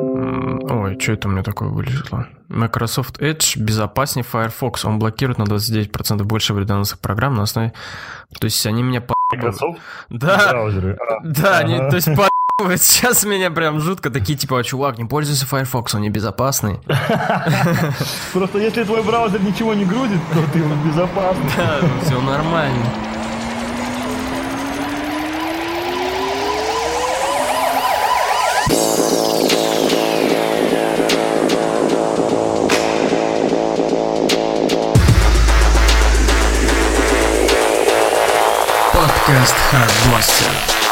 Ой, что это у меня такое вылезло? Microsoft Edge безопаснее Firefox. Он блокирует на 29% больше вредоносных программ на основе... То есть они меня по... Microsoft? Да, Браузеры. А, да, они, то есть по... Сейчас меня прям жутко такие, типа, чувак, не пользуйся Firefox, он небезопасный. Просто если твой браузер ничего не грузит, то ты в безопасности. Да, все нормально. Подкаст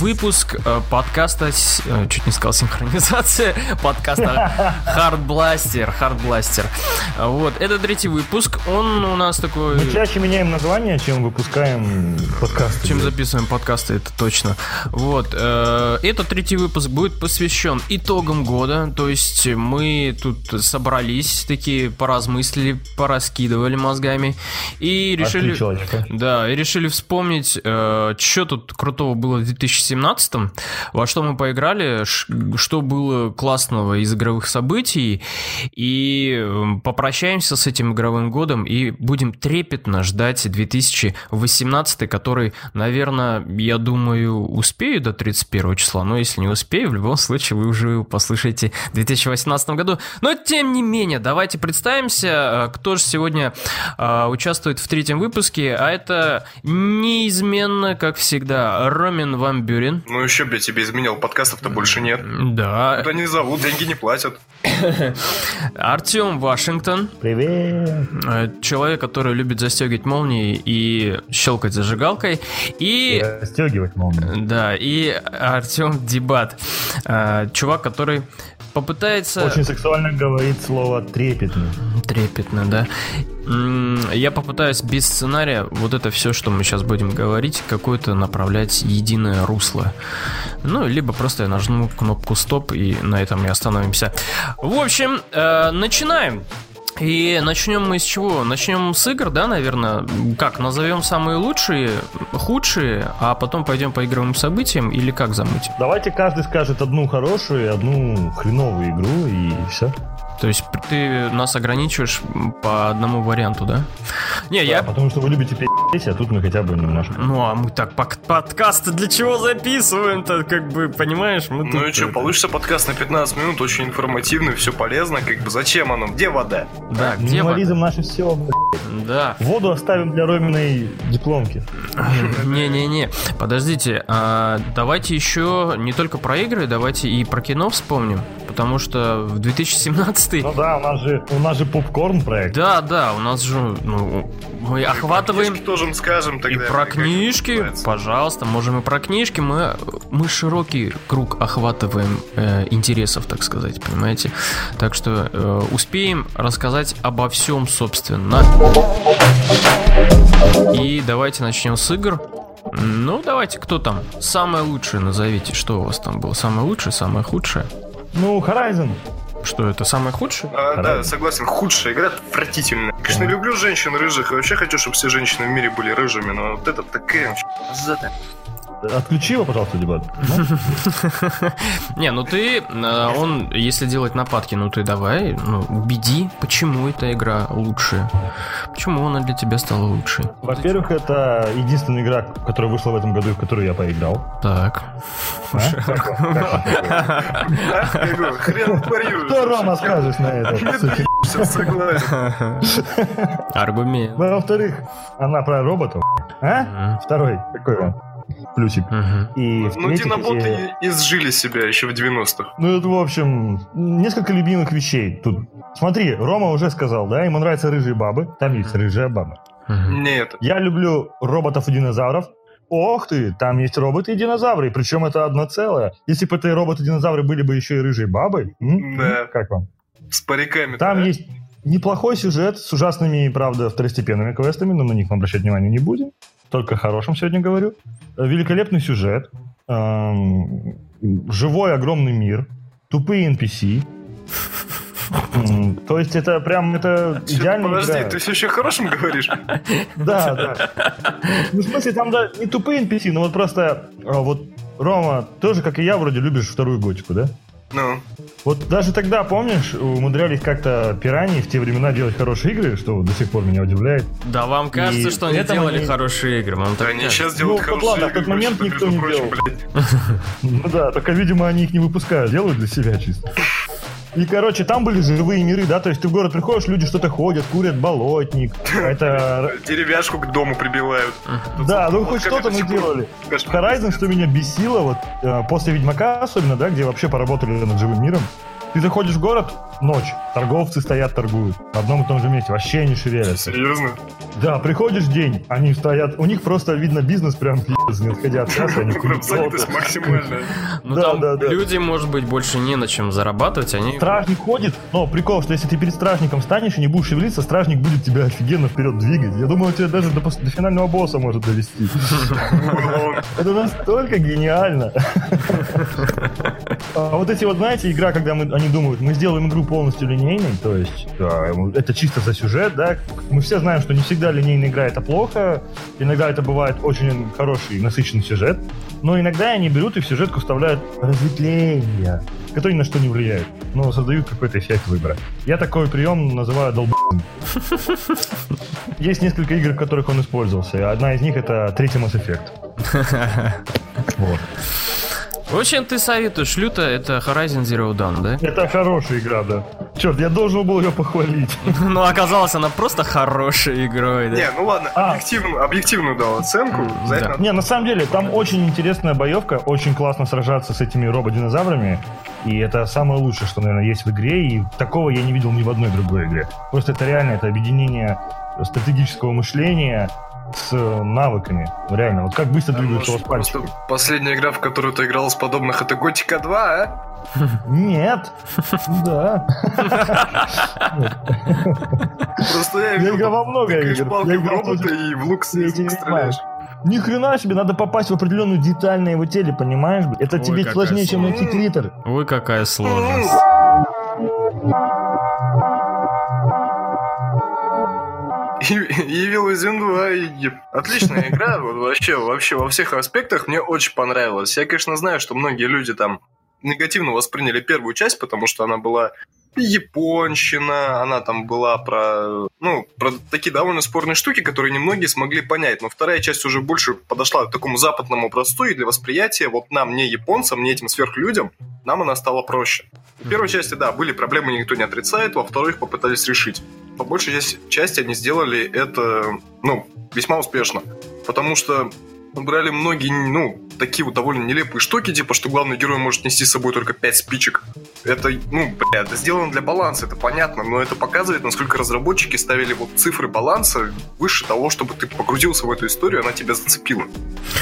выпуск э, подкаста, э, чуть не сказал синхронизация, подкаста Hard Blaster, Hard Blaster. Вот, это третий выпуск, он у нас такой... Мы чаще меняем название, чем выпускаем подкасты. Чем записываем подкасты, это точно. Вот. э, Этот третий выпуск будет посвящен итогам года. То есть мы тут собрались, такие поразмыслили, пораскидывали мозгами и решили... Да, и решили вспомнить, что тут крутого было в 2017 во что мы поиграли, что было классного из игровых событий, и эм, попрощаемся с этим игровым годом и будем трепетно ждать 2018, который, наверное, я думаю, успею до 31 числа, но если не успею, в любом случае вы уже его послушаете в 2018 году. Но тем не менее, давайте представимся, э, кто же сегодня э, участвует в третьем выпуске, а это неизменно, как всегда, Ромин Ван. Ну еще бы я тебе изменил, подкастов-то больше нет. Да, Куда не зовут, деньги не платят. Артем Вашингтон, Привет. э, человек, который любит застегивать молнии и щелкать зажигалкой, и Расстегивать молнию. да, и Артем Дебат, э, чувак, который попытается Очень сексуально говорит слово трепетно. трепетно, да. Я попытаюсь без сценария вот это все, что мы сейчас будем говорить, какое-то направлять единое русло. Ну, либо просто я нажму кнопку стоп и на этом и остановимся. В общем, э, начинаем. И начнем мы с чего? Начнем с игр, да, наверное? Как, назовем самые лучшие, худшие, а потом пойдем по игровым событиям или как замыть? Давайте каждый скажет одну хорошую и одну хреновую игру, и все. То есть ты нас ограничиваешь по одному варианту, да? Не, я... Потому что вы любите петь, а тут мы хотя бы немножко. Ну, а мы так подкасты для чего записываем-то, как бы, понимаешь? Мы Ну и что, э, получится подкаст на 15 минут, очень информативный, все полезно, как бы зачем оно? Где вода? Да, где Минимализм вода? наше все. Да. Воду оставим для Роминой дипломки. Не-не-не, подождите, а давайте еще не только про игры, давайте и про кино вспомним, потому что в 2017 Ну да, у нас же, у нас же попкорн проект. да, да, у нас же, ну, мы охватываем Книжки тоже скажем и тогда. про как это книжки, пожалуйста, можем и про книжки, мы, мы широкий круг охватываем э, интересов, так сказать, понимаете? Так что э, успеем рассказать обо всем, собственно. И давайте начнем с игр. Ну, давайте, кто там? Самое лучшее назовите, что у вас там было? Самое лучшее, самое худшее? Ну, Horizon. Что это, самое худшее? А, да, согласен, худшая игра отвратительная. Конечно, люблю женщин рыжих, и вообще хочу, чтобы все женщины в мире были рыжими, но вот это такая... зада. Отключи его, пожалуйста, дебат. Не, ну ты, э, он, если делать нападки, ну ты давай, ну, убеди, почему эта игра лучше. Почему она для тебя стала лучше. Во-первых, это единственная игра, которая вышла в этом году, и в которую я поиграл. Так. А? Хрен парируешь. Что, Рома, скажешь на это? Аргумент. Ну, Во-вторых, она про роботов. А? Второй. Какой вам? Плюсик. Мгм. И Ну, в-третьих, э, диноботы и- изжили себя еще в 90-х. Ну, это, в общем, несколько любимых вещей тут. Смотри, Рома уже сказал, да, ему нравятся рыжие бабы. Там есть рыжая баба. Мгм. Нет. Я люблю роботов и динозавров. Ох ты, там есть роботы и динозавры, причем это одно целое. Если бы это и роботы и динозавры были бы еще и рыжие бабы, м? Да. как вам? С париками. Там есть неплохой сюжет с ужасными, правда, второстепенными квестами, но на них мы обращать внимание не будем. Только о хорошем сегодня говорю. Великолепный сюжет. эм, живой огромный мир. Тупые NPC. То есть это прям, это идеально Подожди, игра. ты все еще хорошим говоришь? Да, да. Ну, в смысле, там да, не тупые NPC, но вот просто а, вот Рома, тоже, как и я, вроде любишь вторую готику, да? Ну, Вот даже тогда, помнишь, умудрялись как-то пираньи в те времена делать хорошие игры, что до сих пор меня удивляет. Да вам кажется, И что они делали они- хорошие игры. Вам так они кажется. сейчас делают Ну, вот хорошие ладно, в игры, тот момент никто не прочим, делал. Ну да, только, видимо, они их не выпускают, делают для себя чисто. И, короче, там были живые миры, да, то есть ты в город приходишь, люди что-то ходят, курят болотник. Это... Деревяшку к дому прибивают. Да, ну хоть что-то мы делали. Horizon, что меня бесило, вот э, после Ведьмака особенно, да, где вообще поработали над живым миром, ты заходишь в город, ночь, торговцы стоят, торгуют. На одном и том же месте, вообще не шевелятся. Серьезно? Да, приходишь день, они стоят, у них просто видно бизнес прям не отходя от кассы, они максимальная. Ну Да, там да, да. люди, может быть, больше не на чем зарабатывать, они... Стражник ходит, но прикол, что если ты перед стражником станешь и не будешь шевелиться, стражник будет тебя офигенно вперед двигать. Я думаю, он тебя даже до, до финального босса может довести. Это настолько гениально. А вот эти вот, знаете, игра, когда мы, они думают, мы сделаем игру полностью линейной, то есть да, это чисто за сюжет, да. Мы все знаем, что не всегда линейная игра это плохо, иногда это бывает очень хороший, насыщенный сюжет, но иногда они берут и в сюжетку вставляют разветвления, которые ни на что не влияют, но создают какой-то эффект выбора. Я такой прием называю долб***м. Есть несколько игр, в которых он использовался, одна из них это третий Mass Effect. Вот. В общем, ты советуешь люто, это Horizon Zero Dawn, да? Это хорошая игра, да. Черт, я должен был ее похвалить. Ну, оказалось, она просто хорошей игрой, да? Не, ну ладно, А. объективную, объективную дал оценку. За это Да. надо- Не, на самом деле, там очень интересная боевка, очень классно сражаться с этими рободинозаврами, и это самое лучшее, что, наверное, есть в игре, и такого я не видел ни в одной другой игре. Просто это реально, это объединение стратегического мышления с э, навыками. Реально, вот как быстро Да, двигаются у вас пальчики. последняя игра, в которую ты играл с подобных, это Готика 2, а? Нет. Да. Просто я играл во много игр. Я играл робота и в лук стреляешь. Ни хрена себе, надо попасть в определенную деталь на его теле, понимаешь? Это тебе сложнее, чем найти критер. Ой, какая сложность. Evil Within 2 и- отличная игра, вот вообще, вообще во всех аспектах мне очень понравилась. Я, конечно, знаю, что многие люди там негативно восприняли первую часть, потому что она была японщина, она там была про, ну, про такие довольно спорные штуки, которые немногие смогли понять. Но вторая часть уже больше подошла к такому западному образцу и для восприятия вот нам, не японцам, не этим сверхлюдям, нам она стала проще. В первой части, да, были проблемы, никто не отрицает, во второй их попытались решить. По большей части- они сделали это, ну, весьма успешно. Потому что брали многие, ну, такие вот довольно нелепые штуки, типа, что главный герой может нести с собой только 5 спичек. Это, ну, бля, это сделано для баланса, это понятно, но это показывает, насколько разработчики ставили вот цифры баланса выше того, чтобы ты погрузился в эту историю, она тебя зацепила. Ну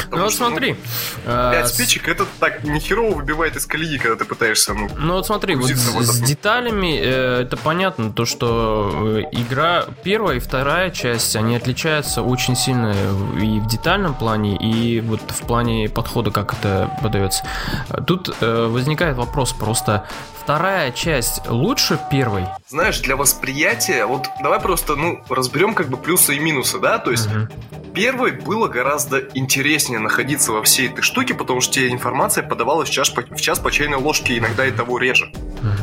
Потому вот что, смотри. э, 5 с- спичек это так нехерово выбивает из колеи, когда ты пытаешься, ну, Ну вот смотри, вот с деталями э, это понятно, то что э, игра первая и вторая часть, они отличаются очень сильно и в детальном плане, и вот в плане подхода, как это подается. Тут э, возникает вопрос просто, вторая часть лучше первой? знаешь, для восприятия, вот давай просто, ну, разберем как бы плюсы и минусы, да, то есть Мгм. Первой было гораздо интереснее находиться во всей этой штуке, потому что тебе информация подавалась в час по, в час по чайной ложке, иногда и того реже.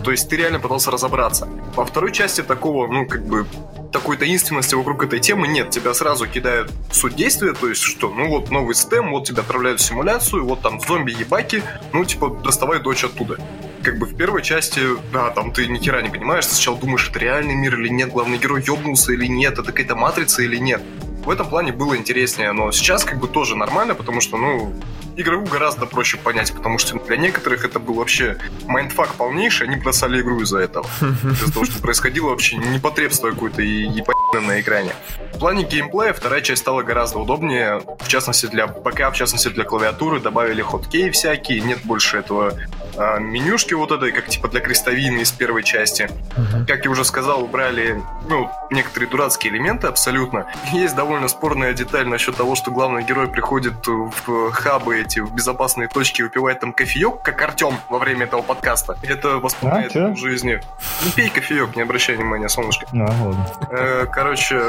То есть ты реально пытался разобраться. Во второй части такого, ну, как бы, такой таинственности вокруг этой темы нет. Тебя сразу кидают в суть действия, то есть что, ну вот новый стем, вот тебя отправляют в симуляцию, вот там зомби-ебаки, ну, типа, доставай дочь оттуда. Как бы в первой части, да, там ты ни хера не понимаешь, ты сначала думаешь, это реальный мир или нет, главный герой ёбнулся или нет, это какая-то матрица или нет. В этом плане было интереснее, но сейчас как бы тоже нормально, потому что, ну, игру гораздо проще понять, потому что для некоторых это был вообще mindfuck полнейший, они бросали игру из-за этого. Из-за того, что происходило вообще непотребство какое-то и ебаное на экране. В плане геймплея вторая часть стала гораздо удобнее, в частности для ПК, в частности для клавиатуры, добавили hotkey всякие, нет больше этого а, менюшки вот этой, как типа для крестовины из первой части. Мгм. Как я уже сказал, убрали ну, некоторые дурацкие элементы абсолютно. Есть довольно спорная деталь насчет того, что главный герой приходит в хабы эти, в безопасные точки, выпивает там кофеек, как Артем во время этого подкаста. Это воспоминает А, в жизни. Ну, пей кофеек, не обращай внимания, солнышко. А, ладно. Э, Короче,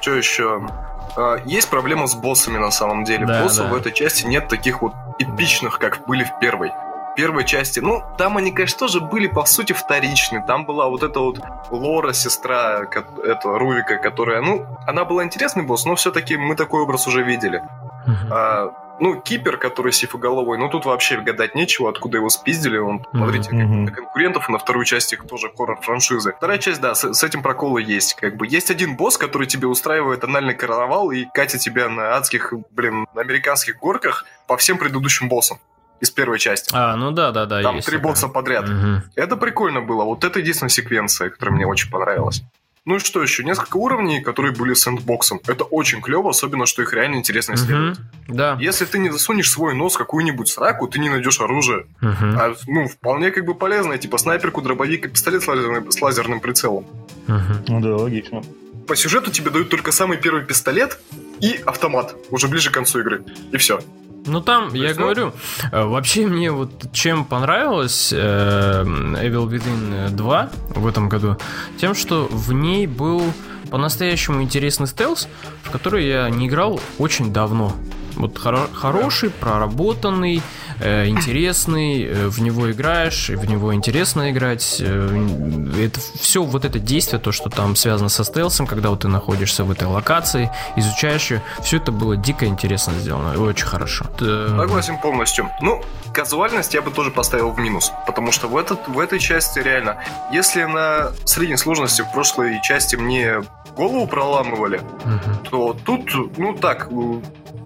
что еще? А, Есть проблема с боссами на самом деле. Да, Боссов да. в этой части нет таких вот эпичных, как были в первой. Первой части, ну, там они, конечно, тоже были, по сути, вторичны. Там была вот эта вот Лора, сестра, ко- это, Рувика, которая, ну, она была интересный босс, но все-таки мы такой образ уже видели. Мгм. А, ну, Кипер, который сифоголовый, ну, тут вообще гадать нечего, откуда его спиздили. Он, смотрите, как на конкурентов, и на вторую часть их тоже хоррор-франшизы. Вторая часть, да, с, с этим проколы есть. Как бы есть один босс, который тебе устраивает анальный карнавал и катит тебя на адских, блин, американских горках по всем предыдущим боссам из первой части. А, ну да, да, да. Там есть три такое. босса подряд. Мгм. Это прикольно было. Вот это единственная секвенция, которая мне очень понравилась. Ну и что еще? Несколько уровней, которые были сэндбоксом. Это очень клево, особенно, что их реально интересно исследовать. Мгм. Да. Если ты не засунешь свой нос в какую-нибудь сраку, ты не найдешь оружие. Мгм. А, ну, вполне как бы полезное, типа снайперку, дробовик и пистолет с лазерным, с лазерным прицелом. Мгм. Ну да, логично. По сюжету тебе дают только самый первый пистолет и автомат, уже ближе к концу игры. И все. Ну там, я есть, ну- говорю, э, вообще мне вот чем понравилось э, Evil Within 2 в этом году, тем, что в ней был по-настоящему интересный стелс, в который я не играл очень давно. Вот хоро- хороший, проработанный, э, интересный, э, в него играешь, и в него интересно играть. э, это все вот это действие, то, что там связано со стелсом, когда вот ты находишься в этой локации, изучаешь ее, все это было дико интересно сделано, и очень хорошо. Согласен полностью. Ну, казуальность я бы тоже поставил в минус, потому что в, этот, в этой части реально, если на средней сложности в прошлой части мне голову проламывали, мгм. то тут, ну так,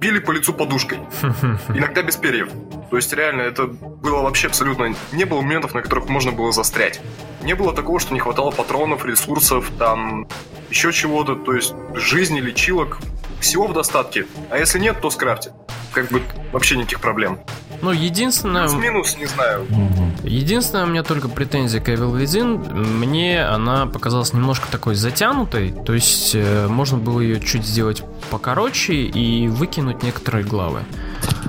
били по лицу подушкой. Иногда без перьев. То есть реально это было вообще абсолютно... Не было моментов, на которых можно было застрять. Не было такого, что не хватало патронов, ресурсов, там еще чего-то. То есть жизни, лечилок, всего в достатке. А если нет, то скрафте. Как бы вообще никаких проблем. Ну, единственное, Плюс-минус, не знаю. Мгм. единственная у меня только претензия к Evil Within, мне она показалась немножко такой затянутой, то есть э, можно было ее чуть сделать покороче и выкинуть некоторые главы.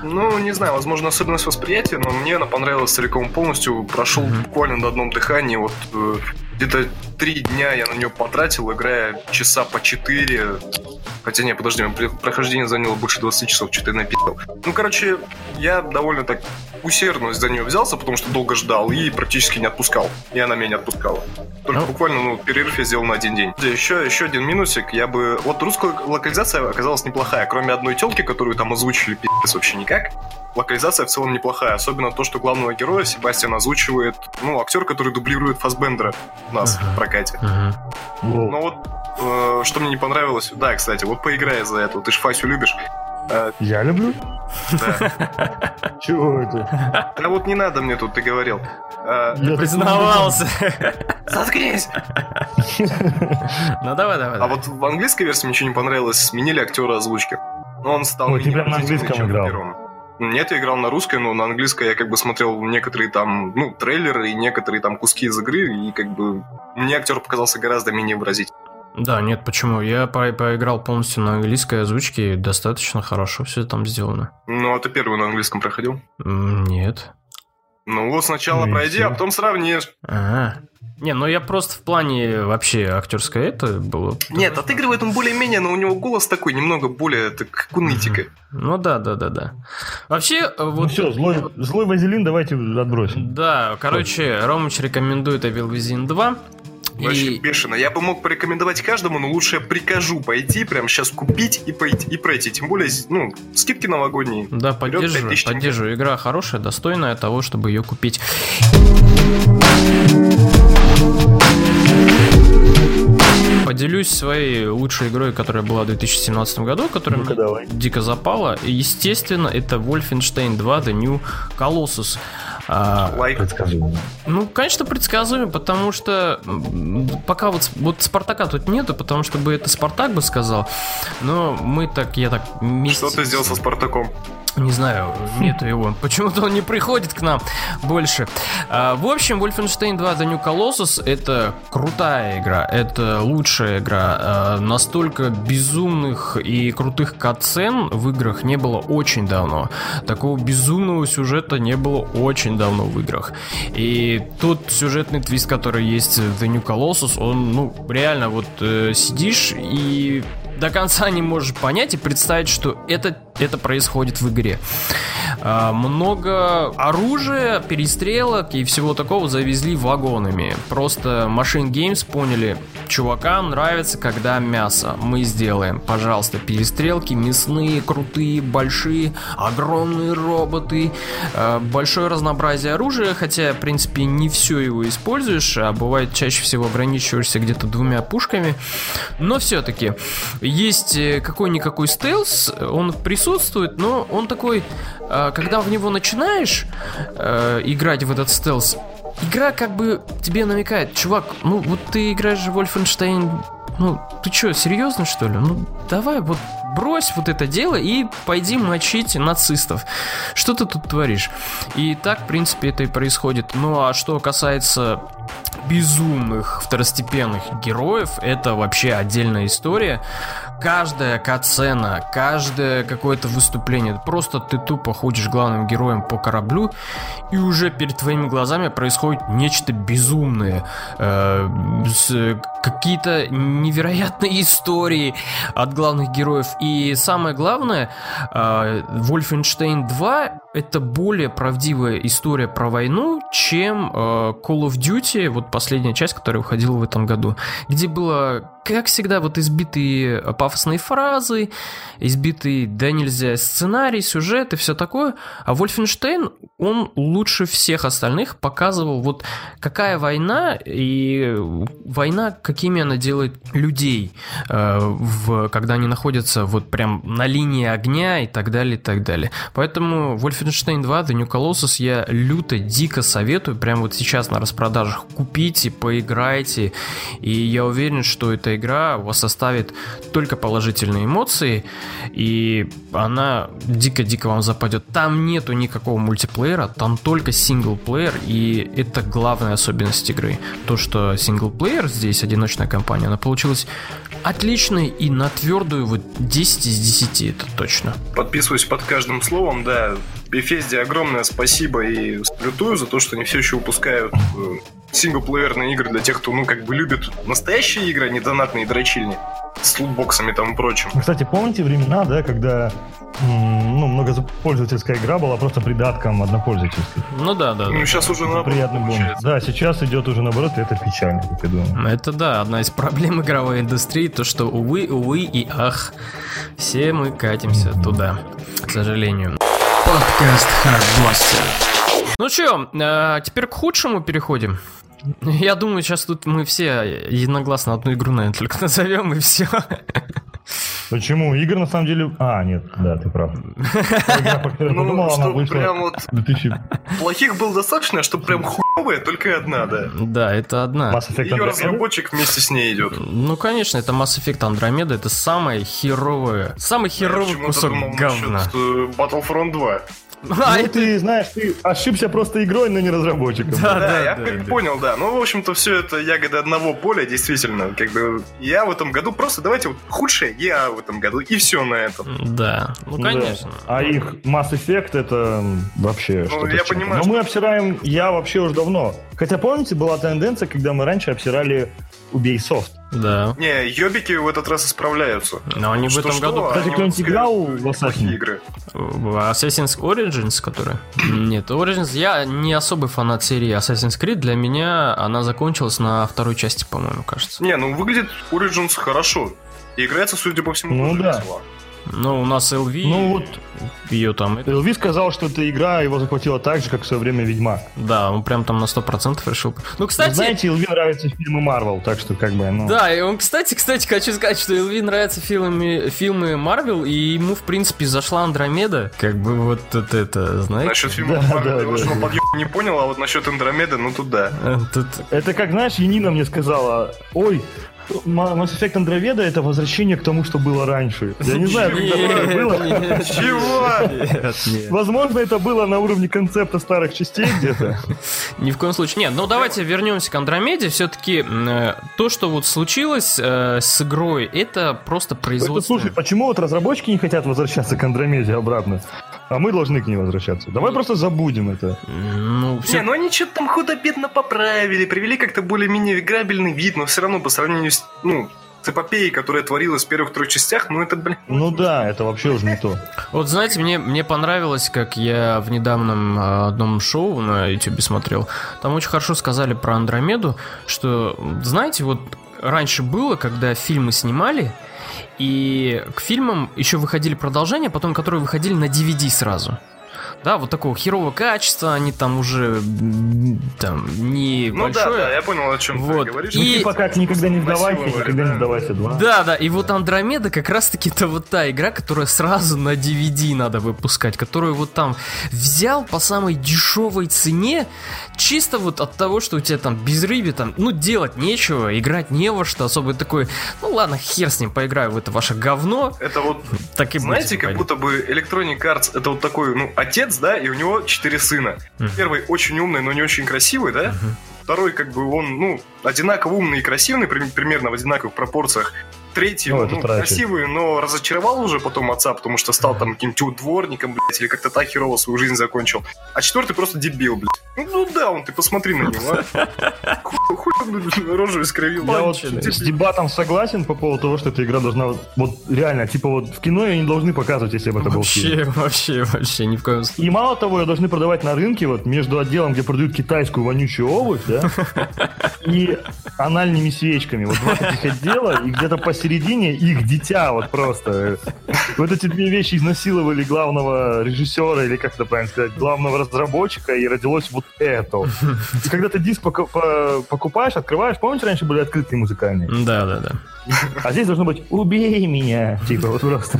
Ну, не знаю, возможно, особенность восприятия, но мне она понравилась целиком полностью. Прошел Мгм. буквально на одном дыхании. Вот э, где-то три дня я на нее потратил, играя часа по четыре. Хотя не, подожди, прохождение заняло больше 20 часов, что-то я написал. Ну, короче, я довольно так усердно за нее взялся, потому что долго ждал и практически не отпускал. И она меня не отпускала. Только Ну. буквально, ну, перерыв я сделал на один день. Еще, еще один минусик, я бы... Вот русская локализация оказалась неплохая, кроме одной телки, которую там озвучили пи***ц вообще никак. Локализация в целом неплохая, особенно то, что главного героя Себастьян озвучивает, ну, актер, который дублирует Фасбендера у нас Ага. в прокате. Воу. Но вот, э, что мне не понравилось, да, кстати, вот поиграй за это, ты ж Фасю любишь. Э, Я люблю? да. Чего это? Да вот не надо мне тут, ты говорил. Э, Я Признавался. Заткнись! Ну давай, давай. А вот в английской версии мне ничего не понравилось, сменили актера озвучки. Но он стал Ой, ты прям на английском играл? Нет, я играл на русской, но на английской я как бы смотрел некоторые там, ну, трейлеры и некоторые там куски из игры, и как бы мне актер показался гораздо менее выразительным. Да, нет, почему? Я по- поиграл полностью на английской озвучке, и достаточно хорошо все там сделано. Ну, а ты первый на английском проходил? Нет. Ну вот сначала Ну и пройди, всё. а потом сравнишь. Ага. Не, ну я просто в плане вообще актерское это было. Нет, отыгрывает он более-менее, но у него голос такой немного более, так, как у нытика. Ну да, да, да, да. Вообще, э, Ну вот... все, злой, злой вазелин давайте отбросим. Да, короче, Ромыч рекомендует Evil Within 2. Вообще И... бешено. Я бы мог порекомендовать каждому, но лучше я прикажу пойти, прямо сейчас купить и пойти и пройти. Тем более, ну, скидки новогодние. Да, поддерживаю, 5000 тенге. поддерживаю. Игра хорошая, достойная того, чтобы ее купить. Поделюсь своей лучшей игрой, которая была в 2017 году, которая Ну-ка, мне давай. дико запала. И, Естественно, это Wolfenstein 2 The New Colossus. А, Лайк. Предсказуемо. ну, конечно, предсказуемо, потому что пока вот, вот Спартака тут нету, потому что бы это Спартак бы сказал, но мы так, я так вместе... Что ты сделал со Спартаком? Не знаю, нету его. Почему-то он не приходит к нам больше. А, в общем, Wolfenstein 2 The New Colossus это крутая игра, это лучшая игра. А, настолько безумных и крутых катсцен в играх не было очень давно. Такого безумного сюжета не было очень давно в играх. И тот сюжетный твист, который есть в The New Colossus, он, ну, реально, вот э, сидишь и до конца не можешь понять и представить, что это, это происходит в игре. А, много оружия, перестрелок и всего такого завезли вагонами. Просто Machine Games поняли, чувакам нравится, когда мясо. Мы сделаем, пожалуйста, перестрелки мясные, крутые, большие, огромные роботы, а, большое разнообразие оружия, хотя, в принципе, не все его используешь, а бывает чаще всего ограничиваешься где-то двумя пушками. Но все-таки есть э, какой-никакой стелс, он присутствует, но он такой, э, когда в него начинаешь э, играть в этот стелс, игра как бы тебе намекает, чувак, ну вот ты играешь в Wolfenstein, ну ты что, серьезно что ли? Ну давай вот брось вот это дело и пойди мочить нацистов. Что ты тут творишь? И так, в принципе, это и происходит. Ну а что касается безумных второстепенных героев, это вообще отдельная история. Каждая катсцена, каждое какое-то выступление, просто ты тупо ходишь главным героем по кораблю, и уже перед твоими глазами происходит нечто безумное. Э, какие-то невероятные истории от главных героев. И самое главное, э, Wolfenstein 2 это более правдивая история про войну, чем э, Call of Duty, вот последняя часть, которая выходила в этом году, где было, как всегда, вот избитые э, пафосные фразы, избитый да нельзя сценарий, сюжет и все такое, а Wolfenstein, он лучше всех остальных показывал вот какая война и война, какими она делает людей, э, в, когда они находятся вот прям на линии огня и так далее, и так далее. Поэтому Wolfenstein 2 The New Colossus я люто, дико советую, прям вот сейчас на распродажах купите, поиграйте, и я уверен, что эта игра у вас оставит только положительные эмоции, и она дико-дико вам западет. Там нету никакого мультиплеера, там только синглплеер, и это главная особенность игры. То, что синглплеер здесь, одиночная кампания, она получилась отличной и на твердую вот 10 из 10, это точно. Подписываюсь под каждым словом, да. Bethesda огромное спасибо и салютую за то, что они все еще выпускают э, синглплеерные игры для тех, кто, ну, как бы любит настоящие игры, а не донатные дрочильни с лутбоксами там и прочим. Кстати, помните времена, да, когда ну, многопользовательская игра была просто придатком однопользовательской? Ну да, да, Ну, да. сейчас уже Это наоборот приятный бонус. Да, сейчас идет уже наоборот, и это печально, как я думаю. Это да, одна из проблем игровой индустрии, то что увы, увы и ах, все мы катимся туда, к сожалению. Подкаст Хардбастер. Ну чё, а, теперь к худшему переходим. Я думаю, сейчас тут мы все единогласно одну игру, наверное, только назовем и все. Почему? Игр на самом деле... А, нет, да, ты прав. Ну, вышла прям вот в 2000... плохих было достаточно, чтобы прям хуевая только одна, да. Да, это одна. Mass Effect Ее разработчик вместе с ней идет. Ну, конечно, это Mass Effect Andromeda, это самое херовое, самый херовый Я почему-то кусок говна. э, Battlefront 2. А, Ну, это- ты знаешь, ты ошибся просто игрой, но не разработчиком. Да, Да, да, я да, как да. понял, да. Ну, в общем-то, все это ягоды одного поля, действительно. Как бы я в этом году просто давайте вот худшее я в этом году, и все на этом. Да, ну Да. конечно. А их Mass Effect это вообще Ну, что-то я понимаю, Но что- мы обсираем, я вообще уже давно. Хотя помните, была тенденция, когда мы раньше обсирали Ubisoft. Да. Не, ёбики в этот раз исправляются. Но они в Что- этом что, году... Кстати, кто-нибудь выпускают играл в Assassin's? игры. В Assassin's Origins, который? Нет, Origins, я не особый фанат серии Assassin's Creed, для меня она закончилась на второй части, по-моему, кажется. Не, ну выглядит Origins хорошо. И играется, судя по всему, Ну да. весело. Ну, у нас LV, Ну вот, ее там... LV сказал, что эта игра его захватила так же, как в свое время Ведьмак. Да, он прям там на 100% решил. Ну, кстати... Знаете, LV нравятся фильмы Марвел, так что как бы, ну... Да, и он, кстати, кстати, хочу сказать, что Элви нравятся фильмы, фильмы Марвел, и ему, в принципе, зашла Андромеда. Как бы вот это, это знаете? Насчет фильма Да, Марвел да, я да. подъема не понял, а вот насчет Андромеды, ну тут да. Э, Тут... Это как, знаешь, Янина мне сказала, ой, Mass Effect Andromeda это возвращение к тому, что было раньше. Я не знаю, когда это было. Чего? Возможно, это было на уровне концепта старых частей где-то. Ни в коем случае. Нет, ну давайте вернемся к Андромеде. Все-таки то, что вот случилось э, с игрой, это просто производство. слушай, почему вот разработчики не хотят возвращаться к Андромеде обратно? А мы должны к ней возвращаться. Давай просто забудем это. Ну, Не, все... ну они что-то там худо-бедно поправили, привели как-то более-менее играбельный вид, но все равно по сравнению с, ну, с эпопеей, которая творилась в первых трех частях, ну это, блин, Ну да, это вообще уже не то. Вот знаете, мне, мне понравилось, как я в недавнем э, одном шоу на YouTube смотрел. Там очень хорошо сказали про Андромеду, что, знаете, вот раньше было, когда фильмы снимали, и к фильмам еще выходили продолжения, потом которые выходили на DVD сразу. Да, вот такого херового качества, они там уже там не ну да, большое. да, я понял, о чем Вот. ты говоришь. И- Ну, типа как никогда не сдавайся, Спасибо, никогда да. не сдавайся два. Да, да, и вот Андромеда как раз-таки это вот та игра, которая сразу на DVD надо выпускать, которую вот там взял по самой дешевой цене, чисто вот от того, что у тебя там без рыби там, ну, делать нечего, играть не во что, особо такой, ну ладно, хер с ним, поиграю в это ваше говно, Это вот, так и знаете, будет, как пойдет. будто бы Electronic Arts это вот такой, ну, отец, да, и у него четыре сына. Первый очень умный, но не очень красивый, да? Второй, как бы, он, ну, одинаково умный и красивый, при- примерно в одинаковых пропорциях. Третий, Ну, ну, красивый, но разочаровал уже потом отца, потому что стал там каким-то дворником, блядь, или как-то так херово свою жизнь закончил. А четвертый просто дебил, блядь. Ну, ну да, он, ты посмотри на него, а. Хуй, хуй рожу искривил. Я вот с дебатом согласен по поводу того, что эта игра должна вот, вот реально, типа вот в кино ее не должны показывать, если бы это был фильм. Вообще, вообще, вообще, ни в коем случае. И мало того, ее должны продавать на рынке, вот между отделом, где продают китайскую вонючую обувь, да, и анальными свечками. Вот два таких отдела, и где-то посередине их дитя, вот просто. Вот эти две вещи изнасиловали главного режиссера, или как это правильно сказать, главного разработчика, и родилось вот это. И когда ты диск поку- по- покупаешь, открываешь, помните, раньше были открытые музыкальные? Да, да, да. А здесь должно быть «Убей меня!» Типа вот просто.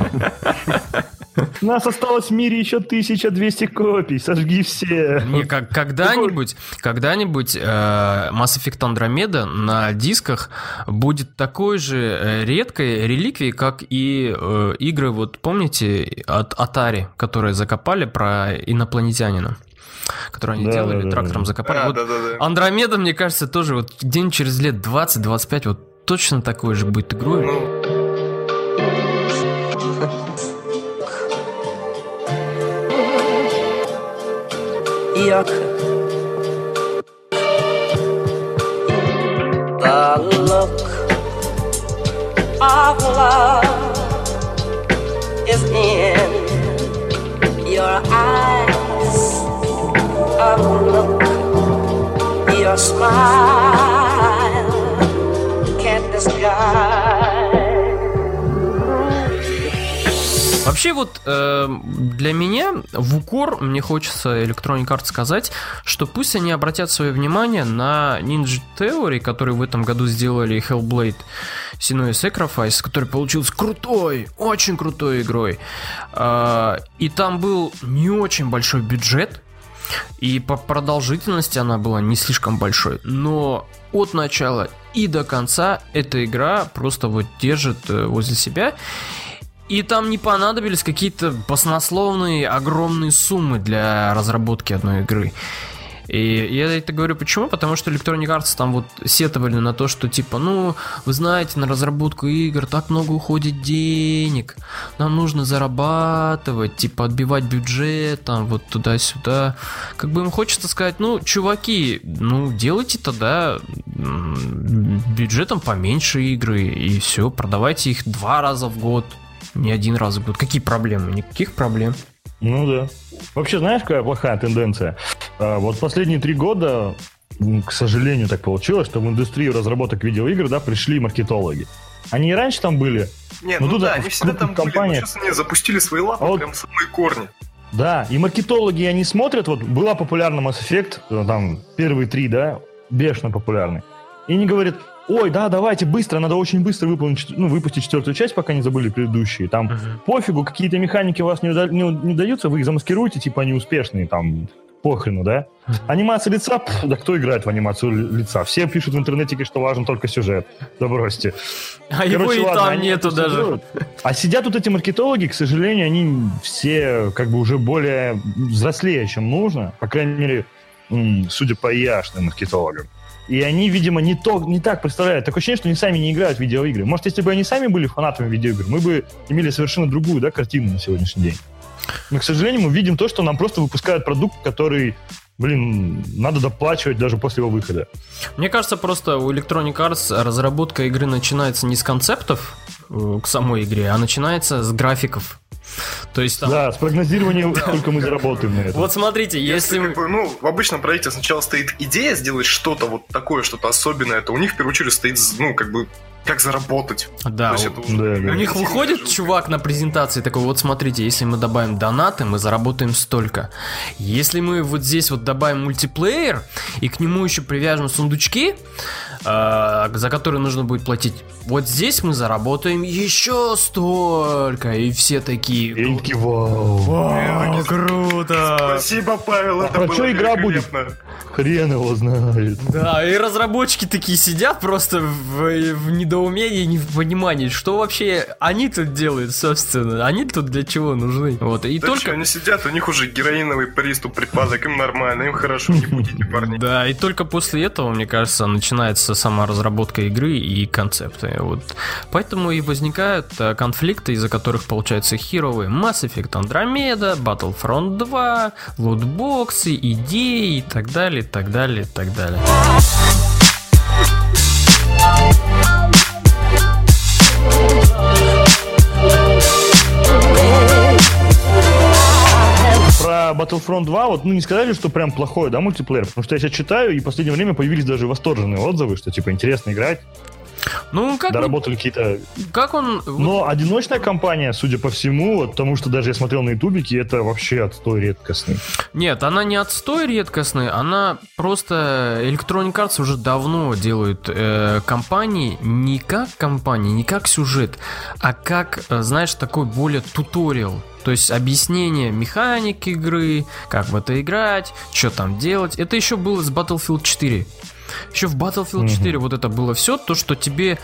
Нас осталось в мире еще 1200 копий, сожги все. Не, как, когда-нибудь, когда-нибудь э, Mass Effect Andromeda на дисках будет такой же э, редкой реликвией, как и э, игры, вот помните, от Atari, которые закопали про инопланетянина, которые они Да, делали, да, да, трактором да. закопали. А, Вот да-да-да. Андромеда, мне кажется, тоже вот где-нибудь через лет 20-25 вот точно такой же будет игрой. Ну, Yuck. The look of love is in your eyes. A look your smile can't disguise. Вообще вот э, для меня в укор мне хочется Electronic Arts сказать, что пусть они обратят свое внимание на Ninja Theory, которые в этом году сделали Hellblade Senua Sacrifice, который получился крутой, очень крутой игрой. Э, и там был не очень большой бюджет, и по продолжительности она была не слишком большой, но от начала и до конца эта игра просто вот держит э, возле себя. И там не понадобились какие-то баснословные огромные суммы для разработки одной игры. И я это говорю почему? Потому что Electronic Arts там вот сетовали на то, что типа, ну, вы знаете, на разработку игр так много уходит денег, нам нужно зарабатывать, типа отбивать бюджет, там вот туда-сюда. Как бы им хочется сказать, ну, чуваки, ну, делайте тогда бюджетом поменьше игры, и все, продавайте их два раза в год, не один раз в год. Какие проблемы? Никаких проблем. Ну да. Вообще, знаешь, какая плохая тенденция? А, Вот последние три года к сожалению, так получилось, что в индустрию разработок видеоигр, да, пришли маркетологи. Они и раньше там были, Нет, Ну, ну, да, они всегда там крупных были, но компаниях- сейчас они запустили свои лапы А вот- прям в самые корни. да, и маркетологи, они смотрят, вот была популярна Mass Effect, э, там, первые три, да, бешено популярны. И они говорят, ой, да, давайте быстро, надо очень быстро выполнить, ну, выпустить четвертую часть, пока не забыли предыдущие. Там пофигу, какие-то механики у вас не, уда- не, не даются, вы их замаскируете, типа они успешные, там, похрену, да? Анимация лица, пф, да кто играет в анимацию ли- лица? Все пишут в интернете, что важен только сюжет. Да бросьте. А его Короче, и ладно, там нету даже. делают. А сидят вот эти маркетологи, к сожалению, они все как бы уже более взрослее, чем нужно. По крайней мере, судя по яшным маркетологам. И они, видимо, не, то, не так представляют. Такое ощущение, что они сами не играют в видеоигры. Может, если бы они сами были фанатами видеоигр, мы бы имели совершенно другую да, картину на сегодняшний день. Но, к сожалению, мы видим то, что нам просто выпускают продукт, который, блин, надо доплачивать даже после его выхода. Мне кажется, просто у Electronic Arts разработка игры начинается не с концептов э, к самой игре, а начинается с графиков. То есть там... Да, с прогнозированием, сколько мы заработаем на это. Вот смотрите, если... Как бы, ну, в обычном проекте сначала стоит идея сделать что-то вот такое, что-то особенное, то у них в первую очередь стоит, ну, как бы, как заработать. Да, То есть у- это уже да, да. У них выходит чувак на презентации такой, вот смотрите, если мы добавим донаты, мы заработаем столько. Если мы вот здесь вот добавим мультиплеер, и к нему еще привяжем сундучки, э, за которые нужно будет платить, вот здесь мы заработаем еще столько. И все такие... И они такие, вау. Вау, круто! Спасибо, Павел, А это про было чё игра будет? Хрен его знает. Да, и разработчики такие сидят просто в, в недоумении, не в понимании, что вообще они тут делают, собственно. Они тут для чего нужны? Вот, и Да только... чё, они сидят, у них уже героиновый приступ, припадок, им нормально, им хорошо, не будете, парни. Да, и только после этого, мне кажется, начинается сама разработка игры и концепты. Вот. Поэтому и возникают э, конфликты, из-за которых получаются херовые Mass Effect Andromeda, Battlefront 2, лутбоксы, идеи и так далее, и так далее, и так далее. Про Battlefront 2, вот, ну, не сказали, что прям плохой, да, мультиплеер, потому что я сейчас читаю, и в последнее время появились даже восторженные отзывы, что, типа, интересно играть, Ну, как, доработали какие-то... как он... Но одиночная компания, судя по всему, вот, потому что даже я смотрел на ютубике, это вообще отстой редкостный. Нет, она не отстой редкостный, она просто Electronic Arts уже давно делают э, компании не как компании, не как сюжет, а как, э, знаешь, такой более туториал. То есть объяснение механик игры, как в это играть, что там делать. Это еще было с Battlefield 4. Еще в Battlefield 4 вот это было все, то, что тебе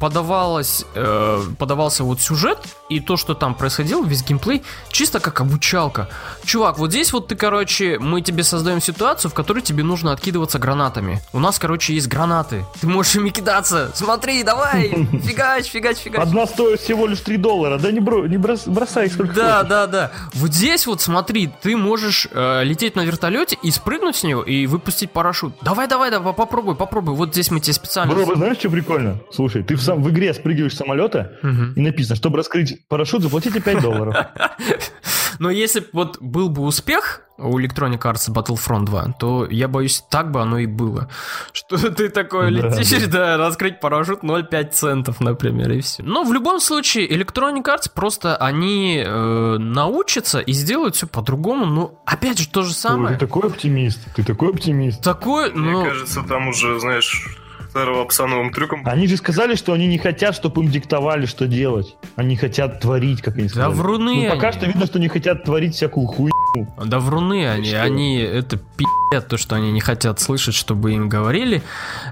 подавалось, э, подавался вот сюжет, и то, что там происходило, весь геймплей, чисто как обучалка. Чувак, вот здесь вот ты, короче, мы тебе создаем ситуацию, в которой тебе нужно откидываться гранатами. У нас, короче, есть гранаты. Ты можешь ими кидаться. Смотри, давай, фигач, фигач, фигач. Одна стоит всего лишь 3 доллара, да не, бро, не брос- бросай их сколько Да, хочешь. да, да. Вот здесь вот смотри, ты можешь э, лететь на вертолете и спрыгнуть с него и выпустить парашют. Давай, давай, давай, попробуй, попробуй. Вот здесь мы тебе специально. Бро, знаешь, что прикольно? Слушай, ты в, сам, в игре спрыгиваешь с самолета, Мгм. и написано, чтобы раскрыть парашют, заплатите 5 долларов. Но если вот был бы успех у Electronic Arts Battlefront 2, то я боюсь, так бы оно и было. Что ты такой Да, летишь, да, раскрыть парашют 0,5 центов, например, и все. Но в любом случае, Electronic Arts просто они э, научатся и сделают все по-другому. Но опять же, то же Ой, самое. ты такой оптимист, ты такой оптимист. Такое, Мне ну... кажется, там уже, знаешь, старого пса новым трюком. Они же сказали, что они не хотят, чтобы им диктовали, что делать. Они хотят творить, как они сказали. вруны Ну, пока они. что видно, что не хотят творить всякую хуйню. Да вруны они, что? они это пи***ят, то, что они не хотят слышать, чтобы им говорили.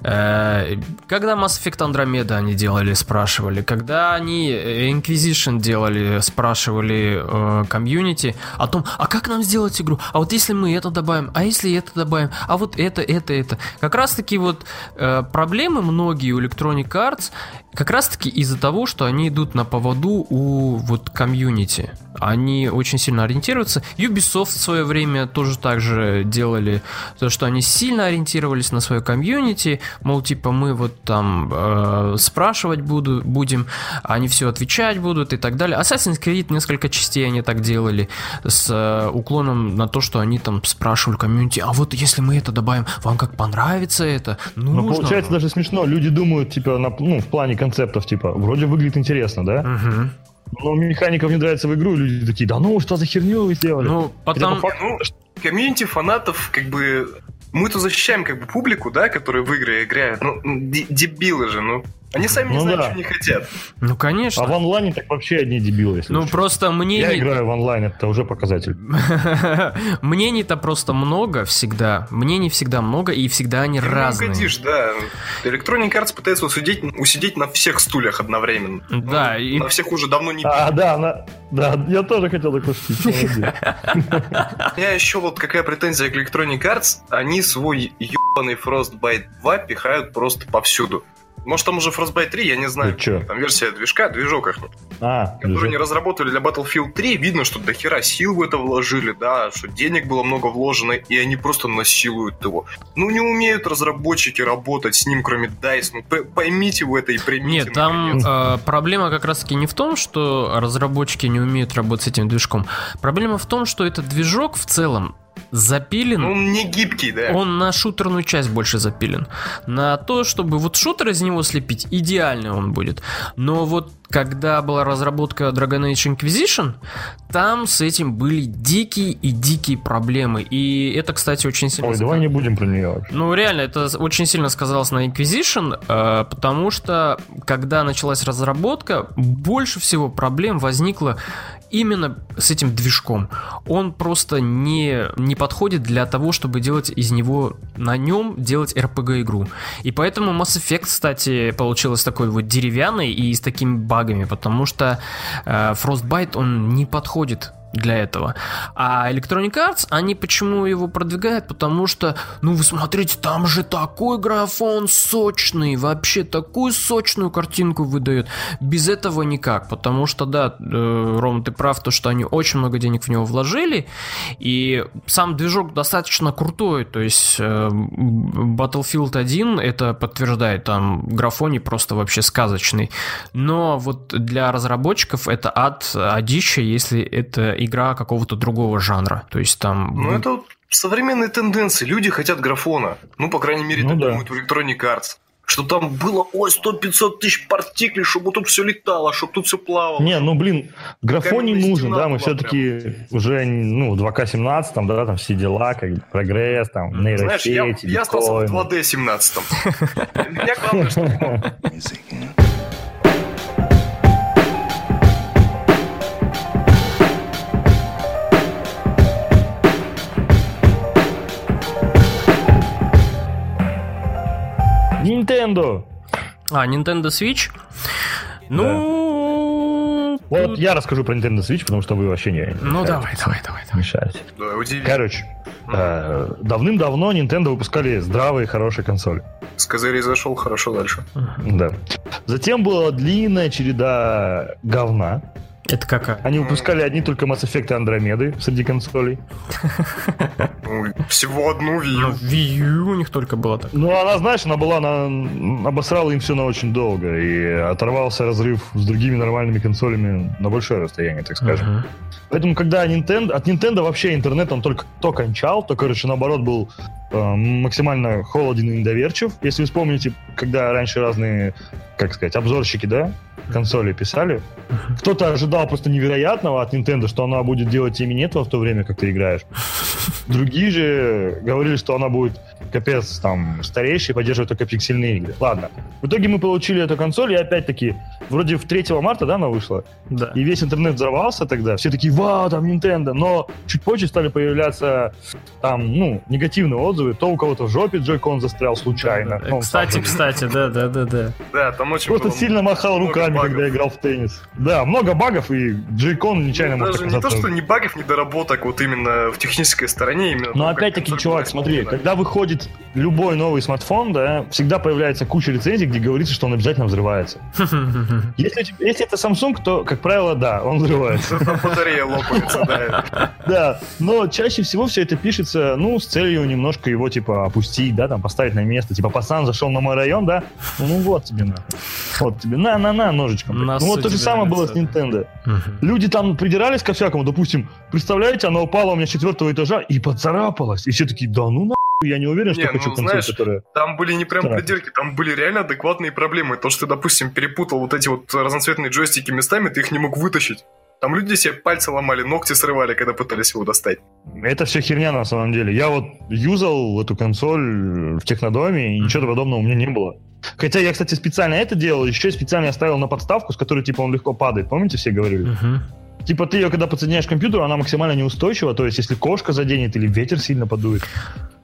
Э, Когда Mass Effect Andromeda они делали, спрашивали. Когда они э, Inquisition делали, спрашивали э, комьюнити о том, а как нам сделать игру? А вот если мы это добавим, а если это добавим, а вот это, это, это. Как раз таки вот проблемы многие у Electronic Arts как раз таки из-за того, что они идут на поводу у вот комьюнити. Они очень сильно ориентируются. Ubisoft в свое время тоже так же делали, то, что они сильно ориентировались на свое комьюнити, мол, типа, мы вот там э, спрашивать буду, будем, они все отвечать будут и так далее. Assassin's Creed несколько частей они так делали, с э, уклоном на то, что они там спрашивали комьюнити, а вот если мы это добавим, вам как понравится это? Ну, Нужно? получается даже смешно. Люди думают, типа, на, ну, в плане концептов, типа, вроде выглядит интересно, да? Мгм. Но механика внедряется в игру, и люди такие, да ну, что за херню вы сделали? Ну, потом... по факту, Ну, комьюнити фанатов, как бы... Мы-то защищаем как бы публику, да, которая в игры играет. Ну, дебилы же, ну. Они сами не Ну знают, да. что не хотят. Ну, конечно. А в онлайне так вообще одни дебилы, если Ну, честно. просто мне... Я не- играю в онлайн, это уже показатель. Мнений-то просто много всегда. Мнений всегда много, и всегда они Ты не разные. угодишь, да. Electronic Arts пытается усидеть, усидеть на всех стульях одновременно. Да, Ну, и- На всех уже давно не А, да, на- да, я тоже хотел так. У меня еще вот какая претензия к Electronic Arts, они свой ебаный Frostbite 2 пихают просто повсюду. Может, там уже Frostbite 3, я не знаю. Ты чё? Там версия движка, движок их, А, который они движок. разработали для Battlefield 3. Видно, что до хера сил в это вложили, да, что денег было много вложено, и они просто насилуют его. Ну, не умеют разработчики работать с ним, кроме DICE. Ну, поймите вы это и примите. Нет, там э, проблема как раз-таки не в том, что разработчики не умеют работать с этим движком. Проблема в том, что этот движок в целом запилен. Ну, он не гибкий, да. Он на шутерную часть больше запилен. На то, чтобы вот шутер из него слепить, идеальный он будет. Но вот когда была разработка Dragon Age Inquisition, там с этим были дикие и дикие проблемы. И это, кстати, очень сильно... Ой, давай не будем про нее. Ну, реально, это очень сильно сказалось на Inquisition, э, потому что, когда началась разработка, больше всего проблем возникло именно с этим движком. Он просто не, не подходит для того, чтобы делать из него, на нем делать RPG-игру. И поэтому Mass Effect, кстати, получилась такой вот деревянной и с такими багами, потому что э, Frostbite, он не подходит для этого. А Electronic Arts, они почему его продвигают? Потому что, ну вы смотрите, там же такой графон сочный, вообще такую сочную картинку выдает. Без этого никак, потому что, да, э, Ром, ты прав, то, что они очень много денег в него вложили, и сам движок достаточно крутой, то есть э, Battlefield 1 это подтверждает, там графоний просто вообще сказочный. Но вот для разработчиков это ад, адища, если это игра какого-то другого жанра. То есть там... Ну, это вот современные тенденции. Люди хотят графона. Ну, по крайней мере, Ну так да. думают в Electronic Arts. Что там было, ой, 100-500 тысяч партиклей, чтобы тут все летало, чтобы тут все плавало. Не, ну блин, графоний нужен, да, мы все-таки уже, ну, 2К17, там, да, там все дела, как прогресс, там, Знаешь, я, нейросети, я остался в биткоины. 2D 17 Меня главное, что Nintendo! А, Nintendo Switch? Ну... Вот я расскажу про Nintendo Switch, потому что вы вообще не Ну мешаете. давай, давай, давай, давай. мешаете. Да, удивительно. Короче, э, давным-давно Nintendo выпускали здравые, хорошие консоли. С козырей зашел, хорошо дальше. Да. Затем была длинная череда говна. Это какая? Они выпускали одни только Mass Effect и Андромеды среди консолей. Ну, всего одну Wii Ну, U. Wii U у них только было так. Ну, она, знаешь, она была на... обосрала им все на очень долго. И оторвался разрыв с другими нормальными консолями на большое расстояние, так скажем. Поэтому, когда Nintendo... От Nintendo вообще интернет, он только то кончал, то, короче, наоборот, был э, максимально холоден и недоверчив. Если вы вспомните, когда раньше разные, как сказать, обзорщики, да, консоли писали, кто-то ожидал просто невероятного от Nintendo, что она будет делать имени этого в то время, как ты играешь. Другие же говорили, что она будет капец там старейший, поддерживать только пиксельные игры. Ладно. В итоге мы получили эту консоль, и опять-таки, вроде в 3 марта, да, она вышла? Да. И весь интернет взорвался тогда. Все такие, вау, там Nintendo. Но чуть позже стали появляться там, ну, негативные отзывы. То у кого-то в жопе Джойкон застрял случайно. Ну, он Кстати, сам- кстати, да, да, да, да. Да, там очень Просто было сильно махал руками, багов. когда играл в теннис. Да, много багов, и Джейкон нечаянно Ну, мог Даже не то, что не багов, недоработок, вот именно в технической стороне. Именно Но опять-таки, чувак, смотри, когда выходит любой новый смартфон, да, всегда появляется куча рецензий, где говорится, что он обязательно взрывается. Если, если это Samsung, то, как правило, да, он взрывается. Батарея лопается, да. Да, но чаще всего все это пишется, ну, с целью немножко его, типа, опустить, да, там, поставить на место. Типа, пацан зашел на мой район, да, ну вот тебе на. Вот тебе, на-на-на, ножичком. На ну вот то же самое на было с. Nintendo. Люди там придирались ко всякому, допустим, представляете, она упала у меня с четвертого этажа и поцарапалась. И все такие, да ну нахуй, я не уверен, что Не, хочу ну, консоль, знаешь, которая... Там были не прям Так. придирки, там были реально адекватные проблемы. То, что ты, допустим, перепутал вот эти вот разноцветные джойстики местами, ты их не мог вытащить. Там люди себе пальцы ломали, ногти срывали, когда пытались его достать. Это все херня на самом деле. Я вот юзал эту консоль в технодоме, и ничего подобного у меня не было. Хотя я, кстати, специально это делал, еще специально оставил на подставку, с которой, типа, он легко падает. Помните, все говорили? Мгм. Типа, ты ее, когда подсоединяешь к компьютеру, она максимально неустойчива, то есть, если кошка заденет или ветер сильно подует,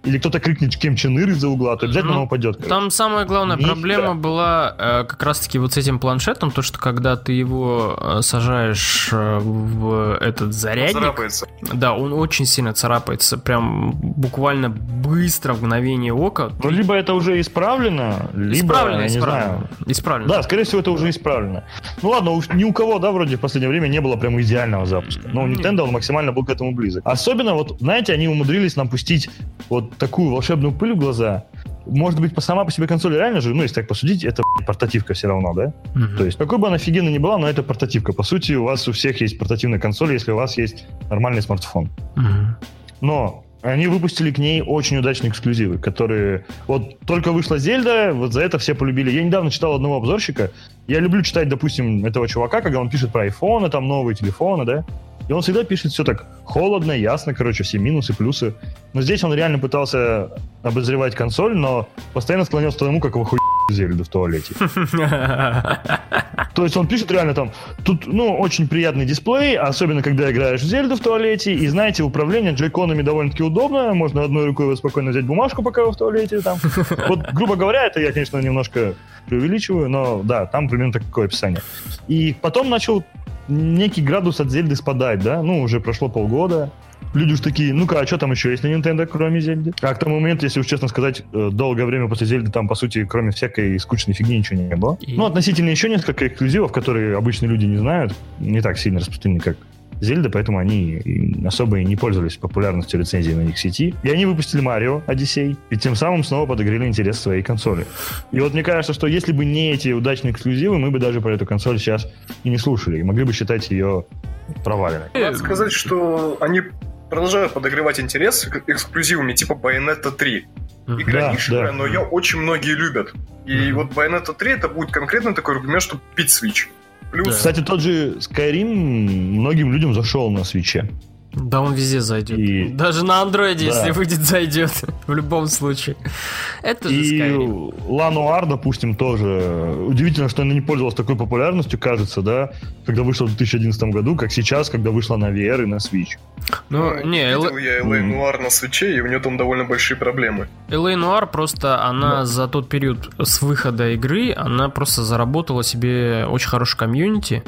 или кто-то крикнет Ким Чен Ир из-за угла, то обязательно Ну, она упадет. короче. Там самая главная Нифига. проблема была э, как раз-таки вот с этим планшетом, то, что когда ты его э, сажаешь э, в этот зарядник, Царапается. да, он очень сильно царапается, прям буквально быстро, в мгновение ока. Ну, либо это уже исправлено, либо, исправлено, я не исправлено. знаю. Исправлено. Да, скорее всего, это уже исправлено. Ну ладно, уж ни у кого, да, вроде в последнее время не было прям идеального запуска. Но у. Nintendo он максимально был к этому близок. Особенно, вот, знаете, они умудрились нам пустить вот такую волшебную пыль в глаза. Может быть, по- сама по себе консоль реально же, ну, если так посудить, это портативка все равно, да? Мгм. То есть, какой бы она офигенной ни была, но это портативка. По сути, у вас у всех есть портативная консоль, если у вас есть нормальный смартфон. Мгм. Но они выпустили к ней очень удачные эксклюзивы, которые... Вот только вышла Зельда, вот за это все полюбили. Я недавно читал одного обзорщика. Я люблю читать, допустим, этого чувака, когда он пишет про айфоны, там новые телефоны, да? И он всегда пишет все так холодно, ясно, короче, все минусы, плюсы. Но здесь он реально пытался обозревать консоль, но постоянно склонялся к тому, как его хуй Зельду в туалете. То есть он пишет реально там, тут, ну, очень приятный дисплей, особенно когда играешь в Зельду в туалете, и знаете, управление джойконами довольно-таки удобно, можно одной рукой вот спокойно взять бумажку, пока вы в туалете там. Вот, грубо говоря, это я, конечно, немножко преувеличиваю, но да, там примерно такое описание. И потом начал некий градус от Зельды спадать, да, ну, уже прошло полгода, Люди уж такие, ну-ка, а что там еще есть на Nintendo, кроме Зельды? А к тому моменту, если уж честно сказать, э, долгое время после Зельды там, по сути, кроме всякой скучной фигни ничего не было. И- Ну, относительно еще несколько эксклюзивов, которые обычные люди не знают, не так сильно распространены, как Зельда, поэтому они особо и не пользовались популярностью рецензий на них в сети. И они выпустили Марио Одиссей, и тем самым снова подогрели интерес своей консоли. И вот мне кажется, что если бы не эти удачные эксклюзивы, мы бы даже про эту консоль сейчас и не слушали, и могли бы считать ее проваленной. Надо сказать, что они продолжают подогревать интерес к эксклюзивами типа Bayonetta 3. Игра Да, нишевая, да. но ее очень многие любят. И вот Bayonetta 3 это будет конкретно такой аргумент, чтобы пить Switch. Плюс Кстати, тот же Skyrim многим людям зашел на свече. Да, он везде зайдет. И- Даже на андроиде, Да. если выйдет, зайдет. В любом случае. Это же И Skyrim. Лануар, допустим, тоже. Удивительно, что она не пользовалась такой популярностью, кажется, да, когда вышла в 2011 году, как сейчас, когда вышла на VR и на Switch. Ну, не, видел Л- я LA Мгм. Noir на свече, и у нее там довольно большие проблемы. LA Noir просто, она за тот период с выхода игры, она просто заработала себе очень хороший комьюнити,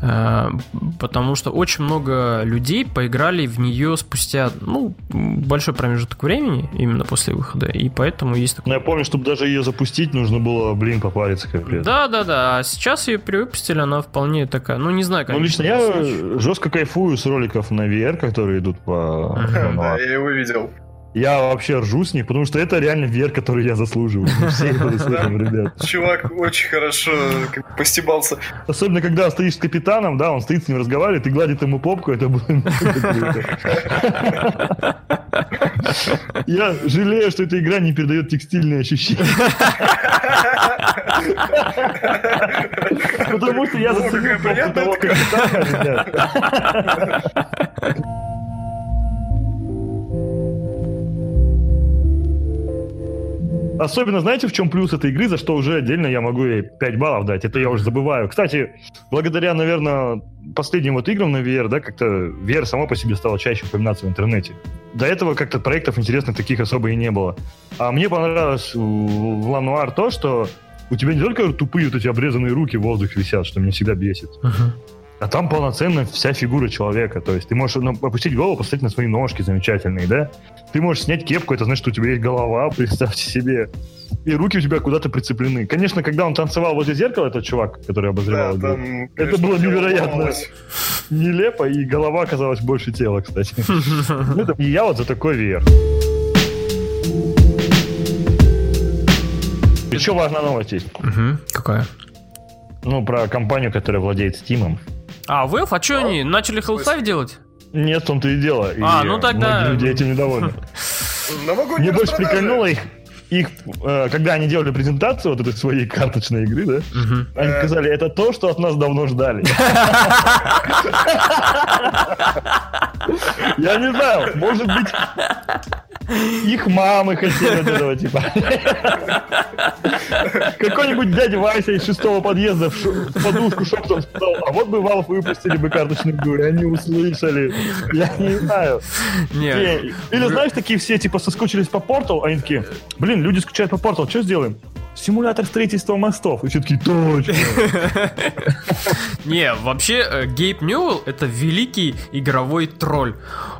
потому что очень много людей поиграли в нее спустя, ну, большой промежуток времени, именно после выхода, и поэтому есть такой... Но я помню, чтобы даже ее запустить, нужно было, блин, попариться капец. Да, да, да. А сейчас ее перевыпустили, она вполне такая. Ну, не знаю, Ну, конечно. лично я жестко кайфую с роликов на VR, которые идут по. Да, я его видел. Я вообще ржу с них, потому что это реально VR, который я заслуживаю. Все это заслуживаем, ребят. Чувак очень хорошо постебался. Особенно, когда стоишь с капитаном, да, он стоит с ним разговаривает и гладит ему попку, это было. Я жалею, что эта игра не передает текстильные ощущения. Потому что я заценил попку того капитана, ребят. Особенно, знаете, в чем плюс этой игры, за что уже отдельно я могу ей 5 баллов дать. Это я уже забываю. Кстати, благодаря, наверное, последним вот играм на VR, да, как-то VR само по себе стало чаще упоминаться в интернете. До этого как-то проектов интересных таких особо и не было. А мне понравилось в Лануар то, что у тебя не только тупые вот эти обрезанные руки в воздухе висят, что меня всегда бесит. Мгм. А там полноценно вся фигура человека. То есть ты можешь ну, опустить голову, посмотреть на свои ножки замечательные, да? Ты можешь снять кепку, это значит, что у тебя есть голова, представьте себе. И руки у тебя куда-то прицеплены. Конечно, когда он танцевал возле зеркала, этот чувак, который обозревал Да, там, это конечно, было дело невероятно ломалось. нелепо, и голова оказалась больше тела, кстати. Ну, это- И я вот за такой VR. Еще важная новость есть. Какая? Ну, про компанию, которая владеет Steam. А, Valve, а что они, начали Half-Life делать? Нет, в том-то и дело. И А, ну тогда- люди этим недовольны. Мне больше прикольнуло их, их, э, когда они делали презентацию вот этой своей карточной игры, да, Мгм. они Э. сказали, это то, что от нас давно ждали. Я не знаю, может быть, их мамы хотели от этого, типа. Какой-нибудь дядя Вася из шестого подъезда в, подушку шептом сказал, а вот бы Valve выпустили бы карточную игру, и они услышали. Я не знаю. Не, Те- Или знаешь, такие все типа соскучились по Portal, они такие, блин, люди скучают по Portal, что сделаем? Симулятор строительства мостов. И все такие, точно. Не, вообще, э, Гейб Ньюэлл это великий игровой тролль.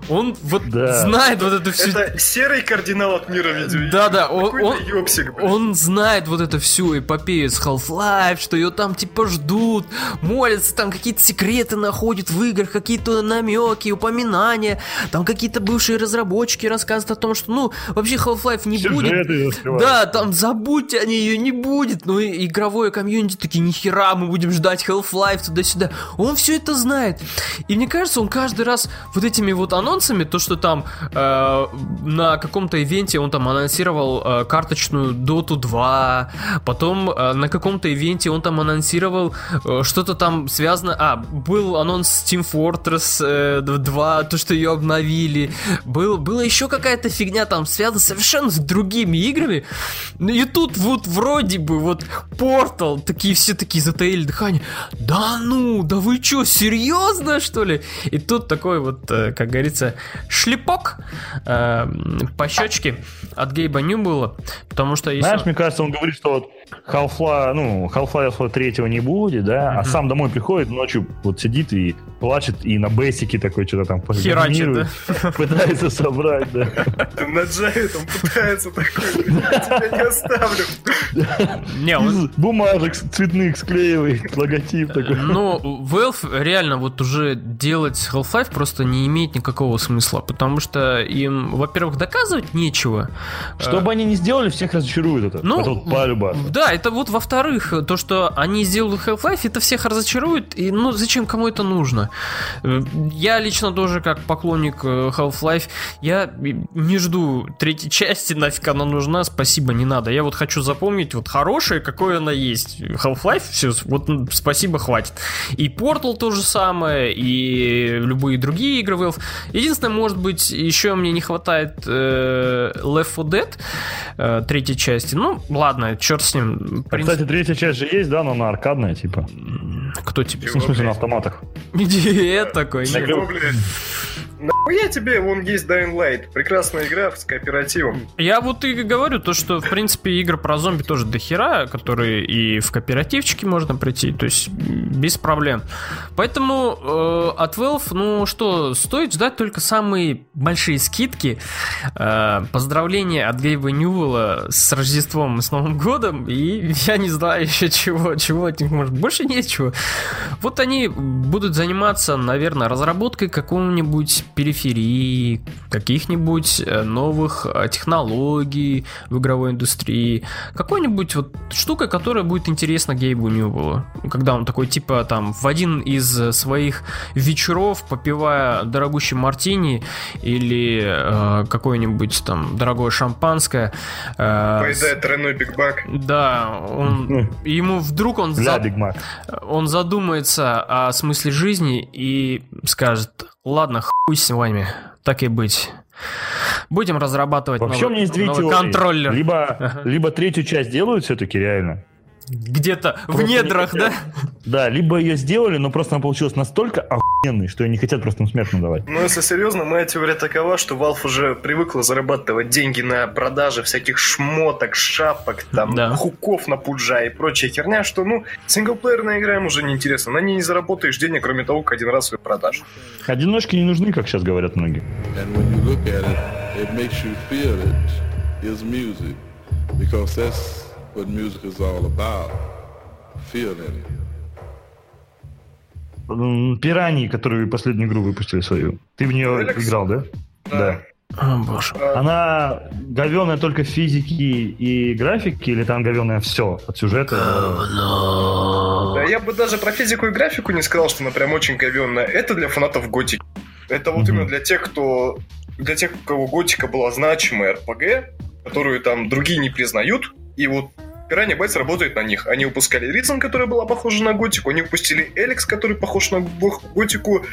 Он вот знает вот эту всю... Это серый кардинал от мира видео. Да-да, он, ёпсик, он знает вот эту всю эпопею с Half-Life, что ее там типа ждут, молятся, там какие-то секреты находят в играх, какие-то намеки, упоминания, там какие-то бывшие разработчики рассказывают о том, что ну вообще Half-Life не будет. Сюжеты раскрывают. Да, там забудьте о ней, ее не будет. Ну и игровое комьюнити такие, нихера, мы будем ждать Half-Life туда-сюда. Он все это знает. И мне кажется, он каждый раз вот этими вот анонсами, то, что там э, на каком-то ивенте он там анонсировал э, карточную Dota 2, потом э, на каком-то ивенте он там анонсировал э, что-то там связано... А, был анонс Team Fortress э, 2, то, что ее обновили. Был, была еще какая-то фигня там связана совершенно с другими играми. Ну и тут вот вроде бы вот Portal, такие все такие затаили дыхание. Да ну, да вы что, серьезно что ли? И тут такой вот, э, как говорится, шлепок по щечке от Гейба Ньюбула, потому что если... Знаешь, мне кажется, он говорит, что вот Half-Life, ну, Half-Life 3 не будет, да, а Мгм. сам домой приходит, ночью вот сидит и плачет, и на бейсике такой что-то там Херачит, программирует, пытается собрать, да. На Джаве там пытается такой, тебя не оставлю. Не, он- бумажек цветных склеивает логотип такой. Ну, Valve реально вот уже делать Half-Life просто не имеет никакого смысла, потому что им, во-первых, доказывать нечего. Что бы они ни сделали, всех разочарует это. Ну, полюбасу. Да, это вот во-вторых, то, что они сделали Half-Life, это всех разочарует, и ну зачем кому это нужно? Э, Я лично тоже как поклонник э, Half-Life, я не жду третьей части, нафиг она нужна, спасибо, не надо. Я вот хочу запомнить вот хорошее, какое она есть. Half-Life, все, вот спасибо, хватит. И Portal то же самое, и любые другие игры Valve. Единственное, может быть, еще мне не хватает э, Left 4 Dead э, третьей части. Ну, ладно, черт с ним. В А, принципе, Кстати, третья часть же есть, да, но она аркадная, типа. кто тебе? Ну, в смысле, на автоматах. Идиот такой. Чего, блядь? Нахуя тебе, вон есть Dying Light, прекрасная игра с кооперативом. Я вот и говорю, то, что, в принципе, игры про зомби тоже дохера, которые и в кооперативчике можно прийти, то есть без проблем. Поэтому э, от Valve, ну что, стоит ждать только самые большие скидки. Э, поздравления от Гейба Ньюэлла с Рождеством и с Новым Годом, и я не знаю еще чего, чего от них может, больше нечего. Вот они будут заниматься, наверное, разработкой какого-нибудь периферии, каких-нибудь э, новых э, технологий в игровой индустрии, какой-нибудь вот штукой, которая будет интересна Гейбу Ньюбелу. Когда он такой, типа, там, в один из своих вечеров, попивая дорогущий мартини или э, какое-нибудь там дорогое шампанское, э, Поедает тройной Big Mac. Да, он, ему вдруг он, Ля, за- Big Mac. он задумается о смысле жизни и скажет, ладно, хуй с вами, так и быть. Будем разрабатывать Вообще у новый, меня есть две новый теории. контроллер. Либо, Ага. либо третью часть делают все-таки реально. Где-то в не недрах, да? Да, либо ее сделали, но просто она получилась настолько охуенной, что они не хотят просто смертно давать. Ну, если серьезно, моя теория такова, что Valve уже привыкла зарабатывать деньги на продаже всяких шмоток, шапок, там, Да. хуков на пуджа и прочая херня, что, ну, синглплеерная игра им уже неинтересна. На ней не заработаешь денег, кроме того, как один раз ее продашь. Одиночки не нужны, как сейчас говорят многие. It, it is music. Because that's what music is all about. Feeling Пираньи, которую последнюю игру выпустили свою. Ты в нее Алекс? играл, да? Да. О, боже. Она говеная только в физике и графике, или там говеная все от сюжета? Да, я бы даже про физику и графику не сказал, что она прям очень говенная. Это для фанатов готики. Это вот Мгм. именно для тех, кто... Для тех, у кого готика была значимая РПГ, которую там другие не признают, и вот Piranha Bytes работает на них. Они выпускали Risen, которая была похожа на готику, они выпустили Эликс, который похож на го- готику.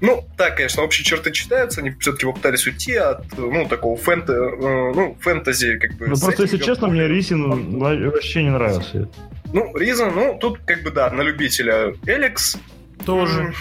Ну, так, конечно, общие черты читаются, они все-таки попытались уйти от, ну, такого фэнте, э, ну, фэнтези, как бы... Ну просто, если честно, мне Рисин вообще не нравился. Ну, Риза, ну, тут как бы, да, на любителя Эликс. Тоже.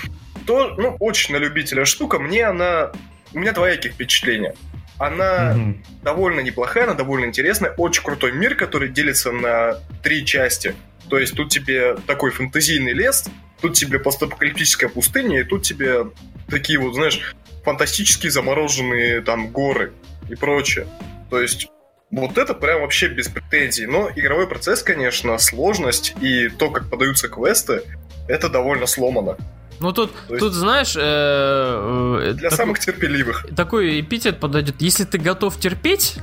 То, ну, очень на любителя штука. Мне она... У меня двоякие впечатления. Она Мгм. довольно неплохая, она довольно интересная. Очень крутой мир, который делится на три части. То есть тут тебе такой фэнтезийный лес, тут тебе постапокалиптическая пустыня, и тут тебе такие вот, знаешь, фантастические замороженные там горы и прочее. То есть вот это прям вообще без претензий. Но игровой процесс, конечно, сложность и то, как подаются квесты, это довольно сломано. Ну тут, То есть- тут знаешь, э, э, Для такой- самых терпеливых. такой эпитет подойдет. Если ты готов терпеть,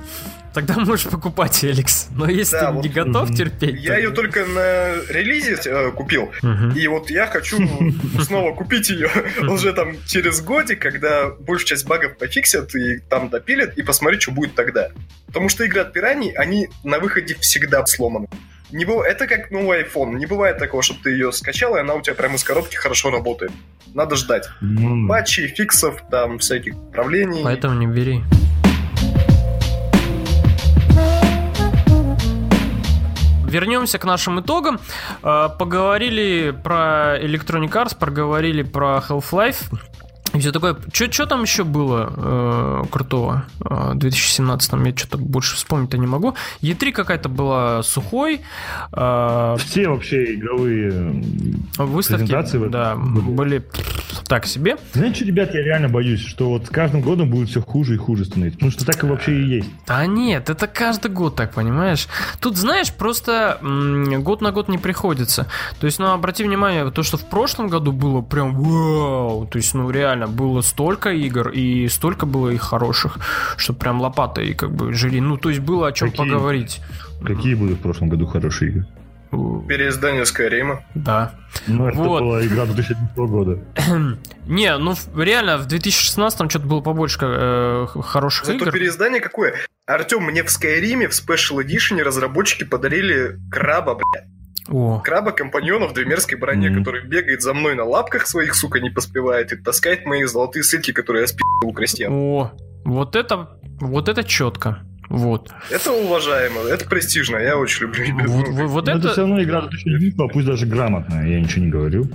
тогда можешь покупать Эликс. Но если Да, ты вот- не готов Мгм. терпеть, Я то- ее только на релизе э, купил. Мгм. И вот я хочу снова купить ее уже там через годик, когда большую часть багов пофиксят и там допилят, и посмотреть, что будет тогда. Потому что игры от пираний, они на выходе всегда сломаны. Не быв- Это как новый iPhone. Не бывает такого, чтобы ты ее скачал, и она у тебя прямо из коробки хорошо работает. Надо ждать. Ну, Патчей, фиксов, там, всяких правлений. Поэтому не бери. Вернемся к нашим итогам. Э, Поговорили про Electronic Arts, поговорили про Half-Life. И все такое. Что там еще было э, крутого э, в 2017 Я что-то больше вспомнить-то не могу. Е3 какая-то была сухой. э, Все вообще игровые... выставки Презентации да, были. были так себе. Знаете, что, ребят, я реально боюсь, что вот с каждым годом будет все хуже и хуже становиться. Потому что так и вообще и есть. Да нет, это каждый год так, понимаешь? Тут, знаешь, просто год на год не приходится. То есть, ну, обрати внимание, то, что в прошлом году было прям вау. То есть, ну, реально, было столько игр, и столько было их хороших, что прям лопатой как бы жили. Ну, то есть, было о чем Какие? поговорить. Какие были в прошлом году хорошие игры? Переиздание Скайрима. Да. Ну, это Вот. была игра 2011 года. Не, ну, реально, в 2016 что-то было побольше э, хороших Зато игр. переиздание какое? Артем, мне в Скайриме в Special Edition разработчики подарили краба, блядь. О, Краба компаньона в двумерской броне, Мгм. который бегает за мной на лапках своих, сука, не поспевает, и таскает мои золотые слитки, которые я спи***л у крестьян. о, вот это, вот это четко. Вот. Это уважаемо, это престижно, я очень люблю. Вот, вот- вот это... это, все равно игра 2011, пусть даже грамотная, я ничего не говорю.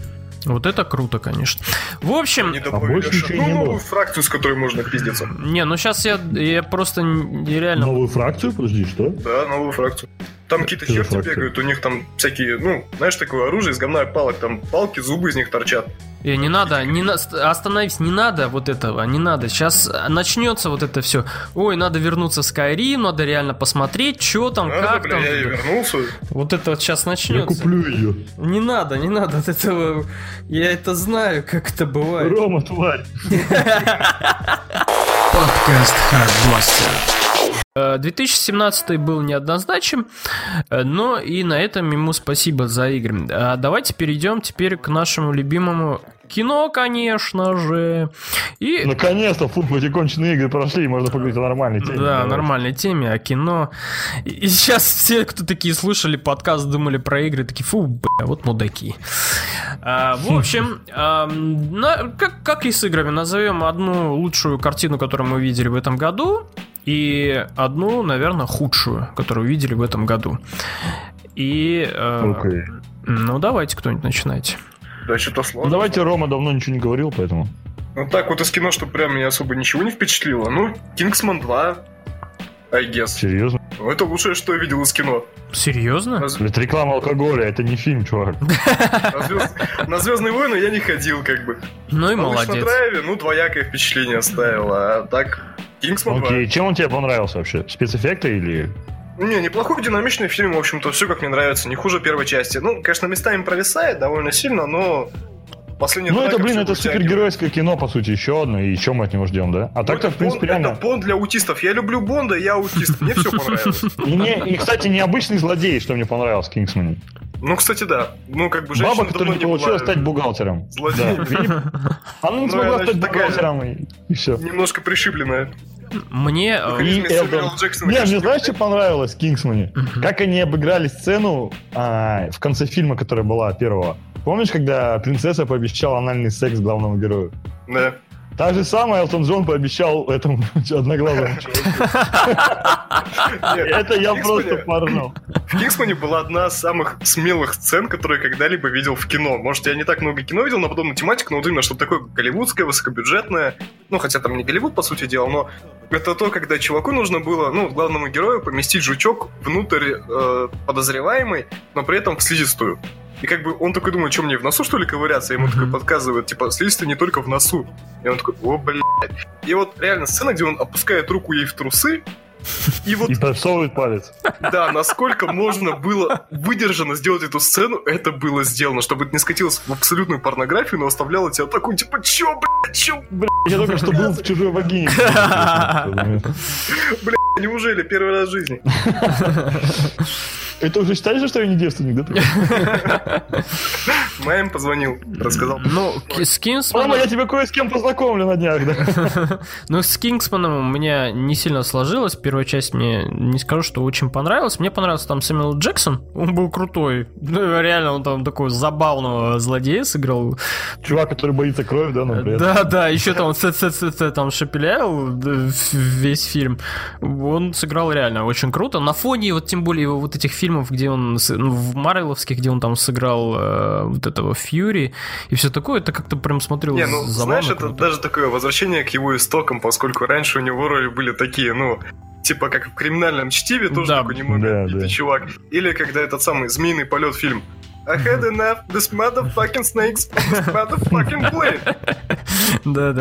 Вот это круто, конечно. В общем, Не А больше ну, не было. новую фракцию, с которой можно пиздиться. не, ну сейчас я, я просто н- реально... Новую фракцию, подожди, что? Да, новую фракцию. Там какие-то черти бегают, у них там всякие, ну, знаешь, такое оружие из говна палок, там палки, зубы из них торчат. Э, не надо, не на... ст- остановись, не надо вот этого, не надо. Сейчас начнется вот это все. Ой, надо вернуться в Skyrim, надо реально посмотреть, что там, Надо, как бля, там. я и вернулся. Вот это вот сейчас Я начнется. куплю ее. Не надо, не надо от этого. Я это знаю, как это бывает. Рома, тварь. Подкаст Хардбастер. Э, 2017 был неоднозначен, э, но и на этом ему спасибо за игры. А Давайте перейдем теперь к нашему любимому кино, конечно же. И Наконец-то, фу, эти конченые игры прошли, можно поговорить о нормальной теме. Да, нормальной теме, о кино. И сейчас все, кто такие слушали подкаст, думали про игры, такие, фу, бля, вот мудаки. А, в общем, ам, на- как, как и с играми, назовем одну лучшую картину, которую мы видели в этом году, и одну, наверное, худшую, которую увидели в этом году. И... э, Окей. Ну, давайте кто-нибудь начинайте. Да, что-то сложно. Ну, давайте Рома давно ничего не говорил, поэтому. Ну так вот из кино, что прям меня особо ничего не впечатлило. Ну, Кингсман 2, I guess. Серьезно? Ну, это лучшее, что я видел из кино. Серьезно? На, зв- Это реклама алкоголя, это не фильм, чувак. на звезд- на Звездные войны я не ходил, как бы. Ну и На «Лыжном молодец. драйве, ну, двоякое впечатление оставило. А так, Кингсман 2. Окей, чем он тебе понравился вообще? Спецэффекты или... Не, неплохой динамичный фильм, в общем-то, все как мне нравится, не хуже первой части. Ну, конечно, местами провисает довольно сильно, но последний Ну это, блин, это супергеройское кино, по сути, еще одно, и что мы от него ждем, да? А так-то, в принципе, Это реально... Бонд для аутистов. Я люблю Бонда, я аутист. Мне все понравилось. И, не- и, кстати, необычный злодей, что мне понравилось в Кингсмане. Ну, кстати, да. Ну, как бы Баба, которая не не была стать бухгалтером. злодеем. Да? Она не Ну, смогла она стать бухгалтером, и все. Немножко пришибленная. Мне... э, И Элдон. Мне знаешь, что понравилось Кингсмане? Как они обыграли сцену а, в конце фильма, которая была первого. Помнишь, когда принцесса пообещала анальный секс главному герою? Да. Так же самое Элтон Джон пообещал этому одноглазому. Нет, Это я просто порнул. В Кингсмане была одна из самых смелых сцен, которые я когда-либо видел в кино. Может, я не так много кино видел на подобную тематику, но вот именно что такое голливудское, высокобюджетное. Ну, хотя там не Голливуд, по сути дела, но это то, когда чуваку нужно было, ну, главному герою поместить жучок внутрь э, подозреваемой, но при этом в слизистую. И как бы он такой думает, что мне в носу что ли ковыряться? И ему такой подсказывает, типа, слизистая не только в носу. И он такой, о, блядь. И вот реально сцена, где он опускает руку ей в трусы, и вот И просовывает палец. да, насколько можно было выдержанно сделать эту сцену, это было сделано, чтобы это не скатилось в абсолютную порнографию, но оставляло тебя такой, типа, чё, блядь, чё, Я только что был в чужой вагине. неужели первый раз в жизни? Это уже считаешь, что я не девственник, да? Мэм позвонил, рассказал. Ну, с Кингсманом... Мама, я тебя кое с кем познакомлю на днях, да? Ну, с Кингсманом у меня не сильно сложилось. Первая часть мне не скажу, что очень понравилась. Мне понравился там Сэмюэл Джексон. Он был крутой. Ну, реально, он там такой забавного злодея сыграл. Чувак, который боится крови, да, например. Да, да, еще там там шепелял весь фильм. Он сыграл реально очень круто. На фоне вот тем более его вот этих фильмов, где он ну, в Марвеловских, где он там сыграл э, вот этого Фьюри и все такое, это как-то прям смотрелось Не, ну, забавно, знаешь, это круто. даже такое возвращение к его истокам, поскольку раньше у него роли были такие, ну, типа как в криминальном чтиве, тоже Да. такой немного Да, да. чувак. Или когда этот самый змеиный полет фильм. I had enough, this motherfucking snakes, this motherfucking blade. Да,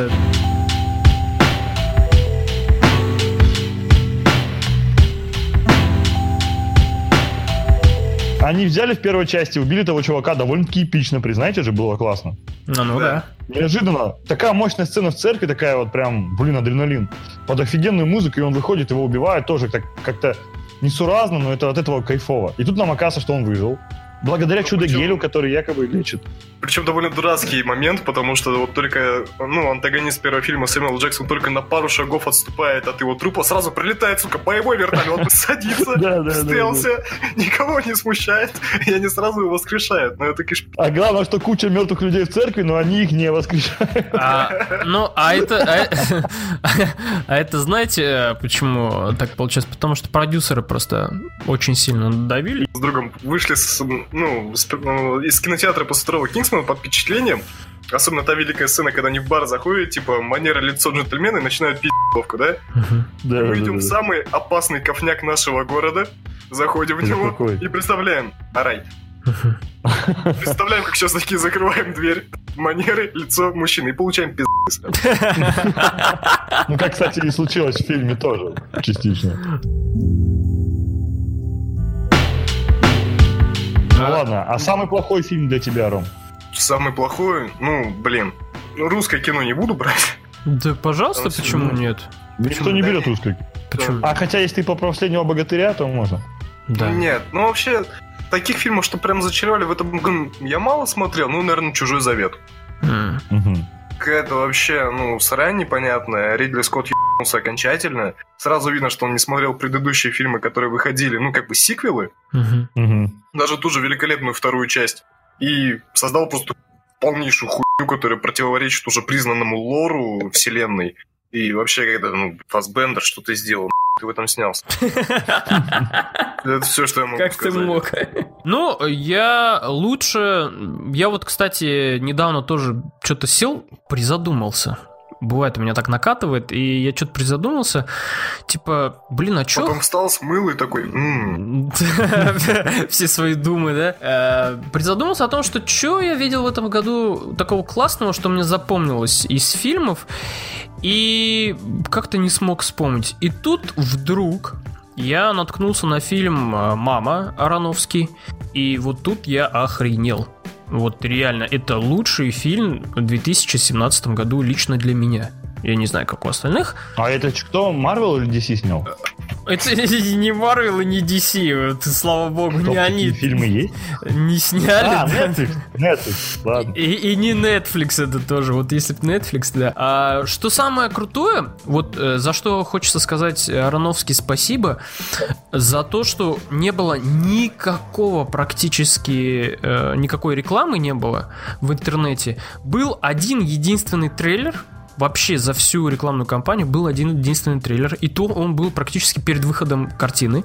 Они взяли в первой части, убили того чувака довольно-таки эпично, признайте же, было классно. Ну, ну Да. да. Неожиданно. Такая мощная сцена в церкви, такая вот прям, блин, адреналин. Под офигенную музыку, и он выходит, его убивают тоже так как-то несуразно, но это от этого кайфово. И тут нам оказывается, что он выжил. Благодаря Ну, чудо-гелю, который якобы лечит. Причем довольно дурацкий момент, потому что вот только, ну, антагонист первого фильма Сэмюэл Джексон только на пару шагов отступает от его трупа, сразу прилетает, сука, боевой вертолет, садится, стелсе, никого не смущает, и они сразу его воскрешают. Но это, конечно, А главное, что куча мертвых людей в церкви, но они их не воскрешают. А, ну, а это, а, а это знаете, почему так получилось? Потому что продюсеры просто очень сильно давили. с другом вышли с, ну, ну, из кинотеатра после второго Кингсмана под впечатлением. Особенно та великая сцена, когда они в бар заходят, типа, манера лицо джентльмена и начинают пить ловко, да? Да, Мы идем в самый опасный кофняк нашего города, заходим в него какой? и представляем, арай. Представляем, как сейчас такие закрываем дверь, манеры, лицо мужчины и получаем пиздец. Ну, как, кстати, и случилось в фильме тоже, частично. Ну ладно, а самый плохой фильм для тебя, Ром? Самый плохой, ну, блин, ну, русское кино не буду брать. Да, пожалуйста, Там почему всё- нет? Никто не берет русский. Почему? А хотя, если ты по последнего богатыря, то можно. Да. Нет, ну вообще, таких фильмов, что прям зачаровали в этом году, я мало смотрел, ну, наверное, «Чужой завет». М. Мгм. Какая-то вообще, ну, срань непонятная. Ридли Скотт ебнулся окончательно. Сразу видно, что он не смотрел предыдущие фильмы, которые выходили, ну, как бы сиквелы. Мгм. Даже ту же великолепную вторую часть. И создал просто полнейшую хуйню, которая противоречит уже признанному лору вселенной. И вообще, когда, ну, Фасбендер что-то сделал, ты в этом снялся. Это все, что я могу Как ты сказать. мог? Ну, я лучше... Я вот, кстати, недавно тоже что-то сел, призадумался. Бывает, у меня так накатывает, и я что-то призадумался. Типа, блин, а чё... Потом встал, смыл и такой, «М, Все свои думы, да? Э, Призадумался о том, что что я видел в этом году такого классного, что мне запомнилось из фильмов, и как-то не смог вспомнить. И тут вдруг я наткнулся на фильм э, «Мама» Ароновский, и вот тут я охренел. Вот реально, это лучший фильм в 2017 году лично для меня. Я не знаю, как у остальных. А это кто, Марвел или DC снял? Это не Marvel и не DC, это, слава богу, Что, не они фильмы есть? не сняли. А, да. Netflix, Netflix, ладно. И, и не Netflix это тоже, вот если бы Netflix, да. А, что самое крутое, вот э, за что хочется сказать Ароновский спасибо, за то, что не было никакого практически, э, никакой рекламы не было в интернете. Был один единственный трейлер, Вообще за всю рекламную кампанию был один единственный трейлер, и то он был практически перед выходом картины,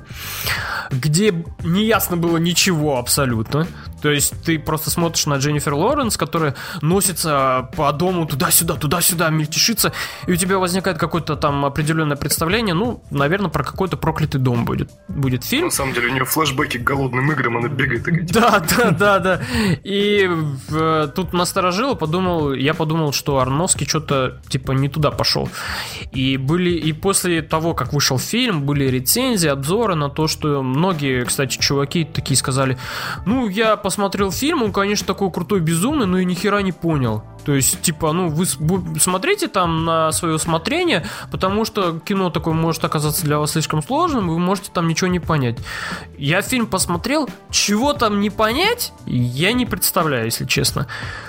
где не ясно было ничего абсолютно. То есть ты просто смотришь на Дженнифер Лоренс, которая носится по дому туда-сюда, туда-сюда, мельтешится, и у тебя возникает какое-то там определенное представление, ну, наверное, про какой-то проклятый дом будет, будет фильм. На самом деле у нее флешбеки к голодным играм, она бегает такая, типа, Да, да, да, да. И э, тут насторожило, подумал, я подумал, что Арновский что-то типа не туда пошел. И были и после того, как вышел фильм, были рецензии, обзоры на то, что многие, кстати, чуваки такие сказали, ну, я посмотрел фильм, он, конечно, такой крутой, безумный, но я ни хера не понял. То есть, типа, ну, вы смотрите там на свое усмотрение, потому что кино такое может оказаться для вас слишком сложным, вы можете там ничего не понять. Я фильм посмотрел, чего там не понять, я не представляю, если честно.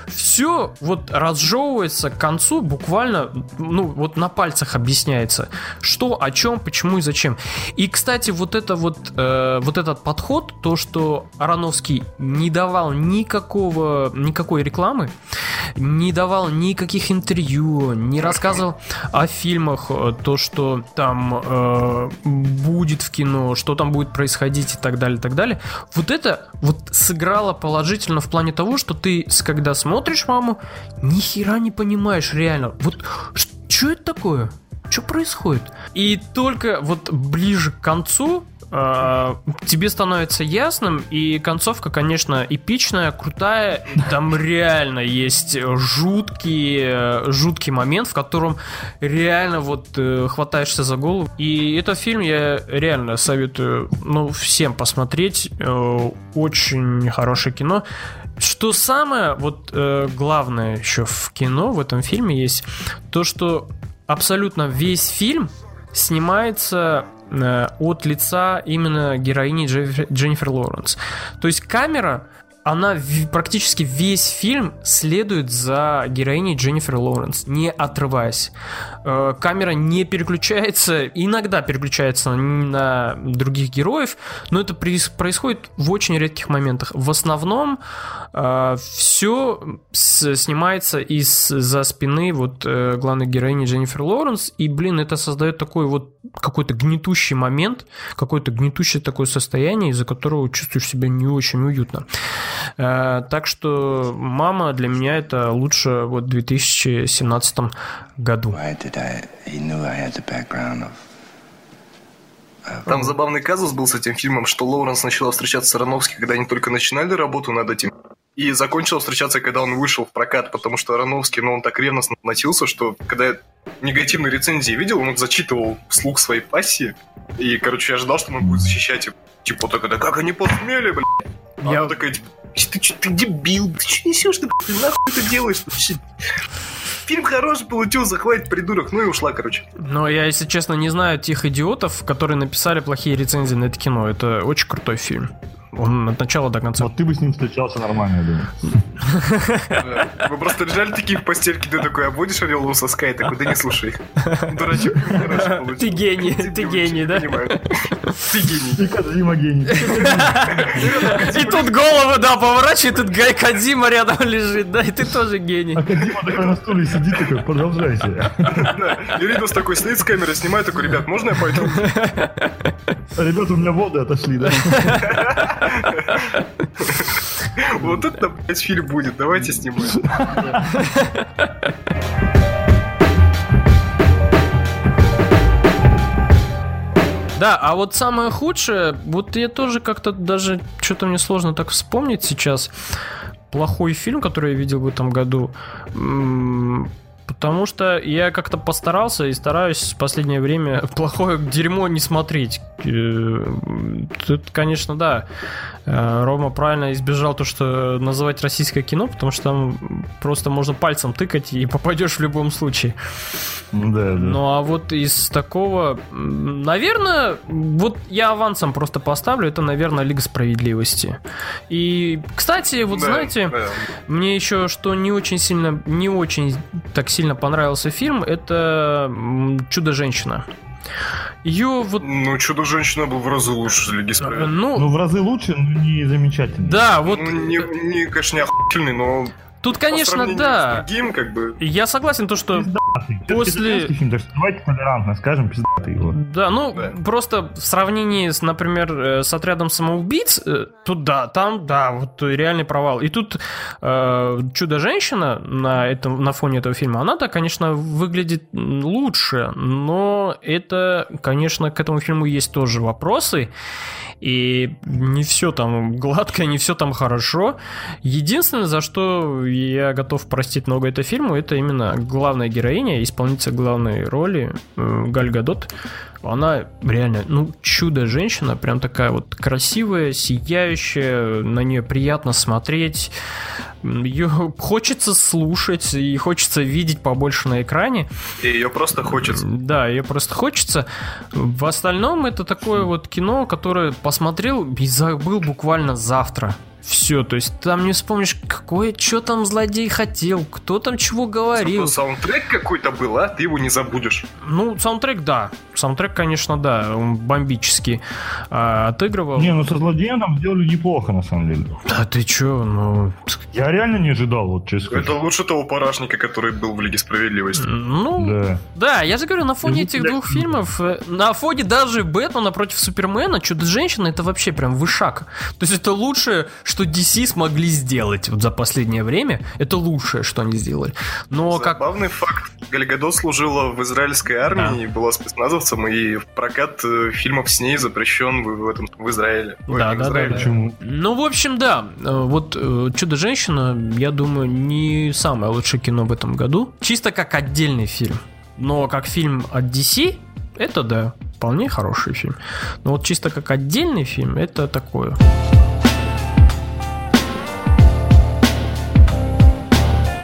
Все вот разжевывается к концу буквально, ну, вот на пальцах объясняется, что, о чем, почему и зачем. И, кстати, вот это вот, э, вот этот подход, то, что Ароновский не давал никакого, никакой рекламы, не давал никаких интервью, не рассказывал о фильмах, э, то, что там э, будет в кино, что там будет происходить и так далее, и так далее. Вот это вот сыграло положительно в плане того, что ты, когда смотришь маму, ни хера не понимаешь реально. Вот что это такое? Что происходит? И только вот ближе к концу тебе становится ясным, и концовка, конечно, эпичная, крутая. Там реально есть жуткий, э, жуткий момент, в котором реально вот э, хватаешься за голову. И этот фильм я реально советую, ну, всем посмотреть. Э, Очень хорошее кино. Что самое вот э, главное еще в кино в этом фильме есть то, что абсолютно весь фильм снимается э, от лица именно героини Дженнифер Лоуренс. То есть камера, она практически весь фильм следует за героиней Дженнифер Лоуренс, не отрываясь. Э, камера не переключается, иногда переключается на других героев, но это происходит в очень редких моментах. В основном все снимается из-за спины вот э, главной героини Дженнифер Лоуренс, и, блин, это создает такой вот какой-то гнетущий момент, какое-то гнетущее такое состояние, из-за которого чувствуешь себя не очень уютно. Э, Так что «Мама» для меня это лучше вот в 2017 году. Of. Там забавный казус был с этим фильмом, что Лоуренс начала встречаться с Ароновски, когда они только начинали работу над этим. И закончила встречаться, когда он вышел в прокат, потому что Ароновский, ну, он так ревностно относился, что когда я негативные рецензии видел, он зачитывал вслух своей пассии. И, короче, я ожидал, что он будет защищать. его. Типа, так да как они посмели, блядь? А Я- она такая, типа, ты, чё, ты дебил, ты что несешь, ты, блядь, нахуй ты делаешь? Фильм хороший получился, хватит, придурок. Ну и ушла, короче. Но я, если честно, не знаю тех идиотов, которые написали плохие рецензии на это кино. Это очень крутой фильм. Он от начала до конца. Вот ты бы с ним встречался нормально, я думаю. Вы просто лежали такие в постельке, ты такой обводишь орел у соска и такой, да не слушай. Дурачок. Ты гений, Эти ты гений, да? Ты гений. И Кодзима гений. И тут голову, да, поворачивает, тут Гай Кадзима рядом лежит, да, и ты тоже гений. А Кодзима такой на стуле сидит, такой, продолжайте. Ридус такой стоит с камерой, снимает, такой, ребят, можно я пойду? Ребята, у меня воды отошли, да? Вот это, блядь, фильм будет, давайте снимаем. Да, а вот самое худшее, вот я тоже как-то даже, что-то мне сложно так вспомнить сейчас, плохой фильм, который я видел в этом году, потому что я как-то постарался и стараюсь в последнее время плохое дерьмо не смотреть. Э, Тут, конечно, да, э, Рома правильно избежал то, что называть российское кино, потому что там просто можно пальцем тыкать и попадешь в любом случае. Да, да. Ну а вот из такого, наверное, вот я авансом просто поставлю, это, наверное, Лига Справедливости. И, кстати, вот Да, знаете, да. мне еще что не очень сильно, не очень так сильно понравился фильм, это Чудо-женщина. Ее вот, Ну, Чудо-женщина был в разы лучше Лиги Справедливости. ну, Ну, в разы лучше, но не замечательно. да, вот Ну, не, не, конечно, не охуительный, но тут, конечно, да. с другим, как бы... Я согласен, то, что Пиздатый. После- фильм, так что давайте толерантно скажем, пиздатый его. Да, ну Да. просто в сравнении с, например, э, с отрядом самоубийц, э, тут да, там да, вот реальный провал. И тут э, чудо-женщина на этом на фоне этого фильма, она да, конечно, выглядит лучше, но это, конечно, к этому фильму есть тоже вопросы. И не все там гладко, не все там хорошо. Единственное, за что я готов простить много это фильму, это именно главная героиня, исполнительница главной роли Галь Гадот. Она реально, ну, чудо-женщина, прям такая вот красивая, сияющая, на нее приятно смотреть. Ее хочется слушать и хочется видеть побольше на экране. И ее просто хочется. Да, ее просто хочется. В остальном это такое вот кино, которое посмотрел и забыл буквально завтра. Все, то есть там не вспомнишь, какое, что там злодей хотел, кто там чего говорил. Зато саундтрек какой-то был, а ты его не забудешь. Ну, саундтрек, да. Саундтрек, конечно, да, он бомбически а, отыгрывал. Не, ну со злодеем там сделали неплохо, на самом деле. Да ты чё, ну... Я реально не ожидал, вот честно Это сказать. лучше того парашника, который был в Лиге Справедливости. Ну, Да. Да, я же говорю, на фоне этих двух фильмов, э, на фоне даже Бэтмена против Супермена, Чудо-женщина это вообще прям вышаг. То есть это лучшее, что DC смогли сделать вот за последнее время. Это лучшее, что они сделали. Но как... Забавный факт. Гальгадот служила в израильской армии, и была спецназовцем, и прокат э, фильмов с ней запрещен в, в этом в Израиле. Да, в да, да, Израиле. да. Почему? Ну, в общем, да. Э, Вот э, Чудо-женщина, я думаю, не самое лучшее кино в этом году. Чисто как отдельный фильм. Но как фильм от DC, это да, вполне хороший фильм. Но вот чисто как отдельный фильм, это такое.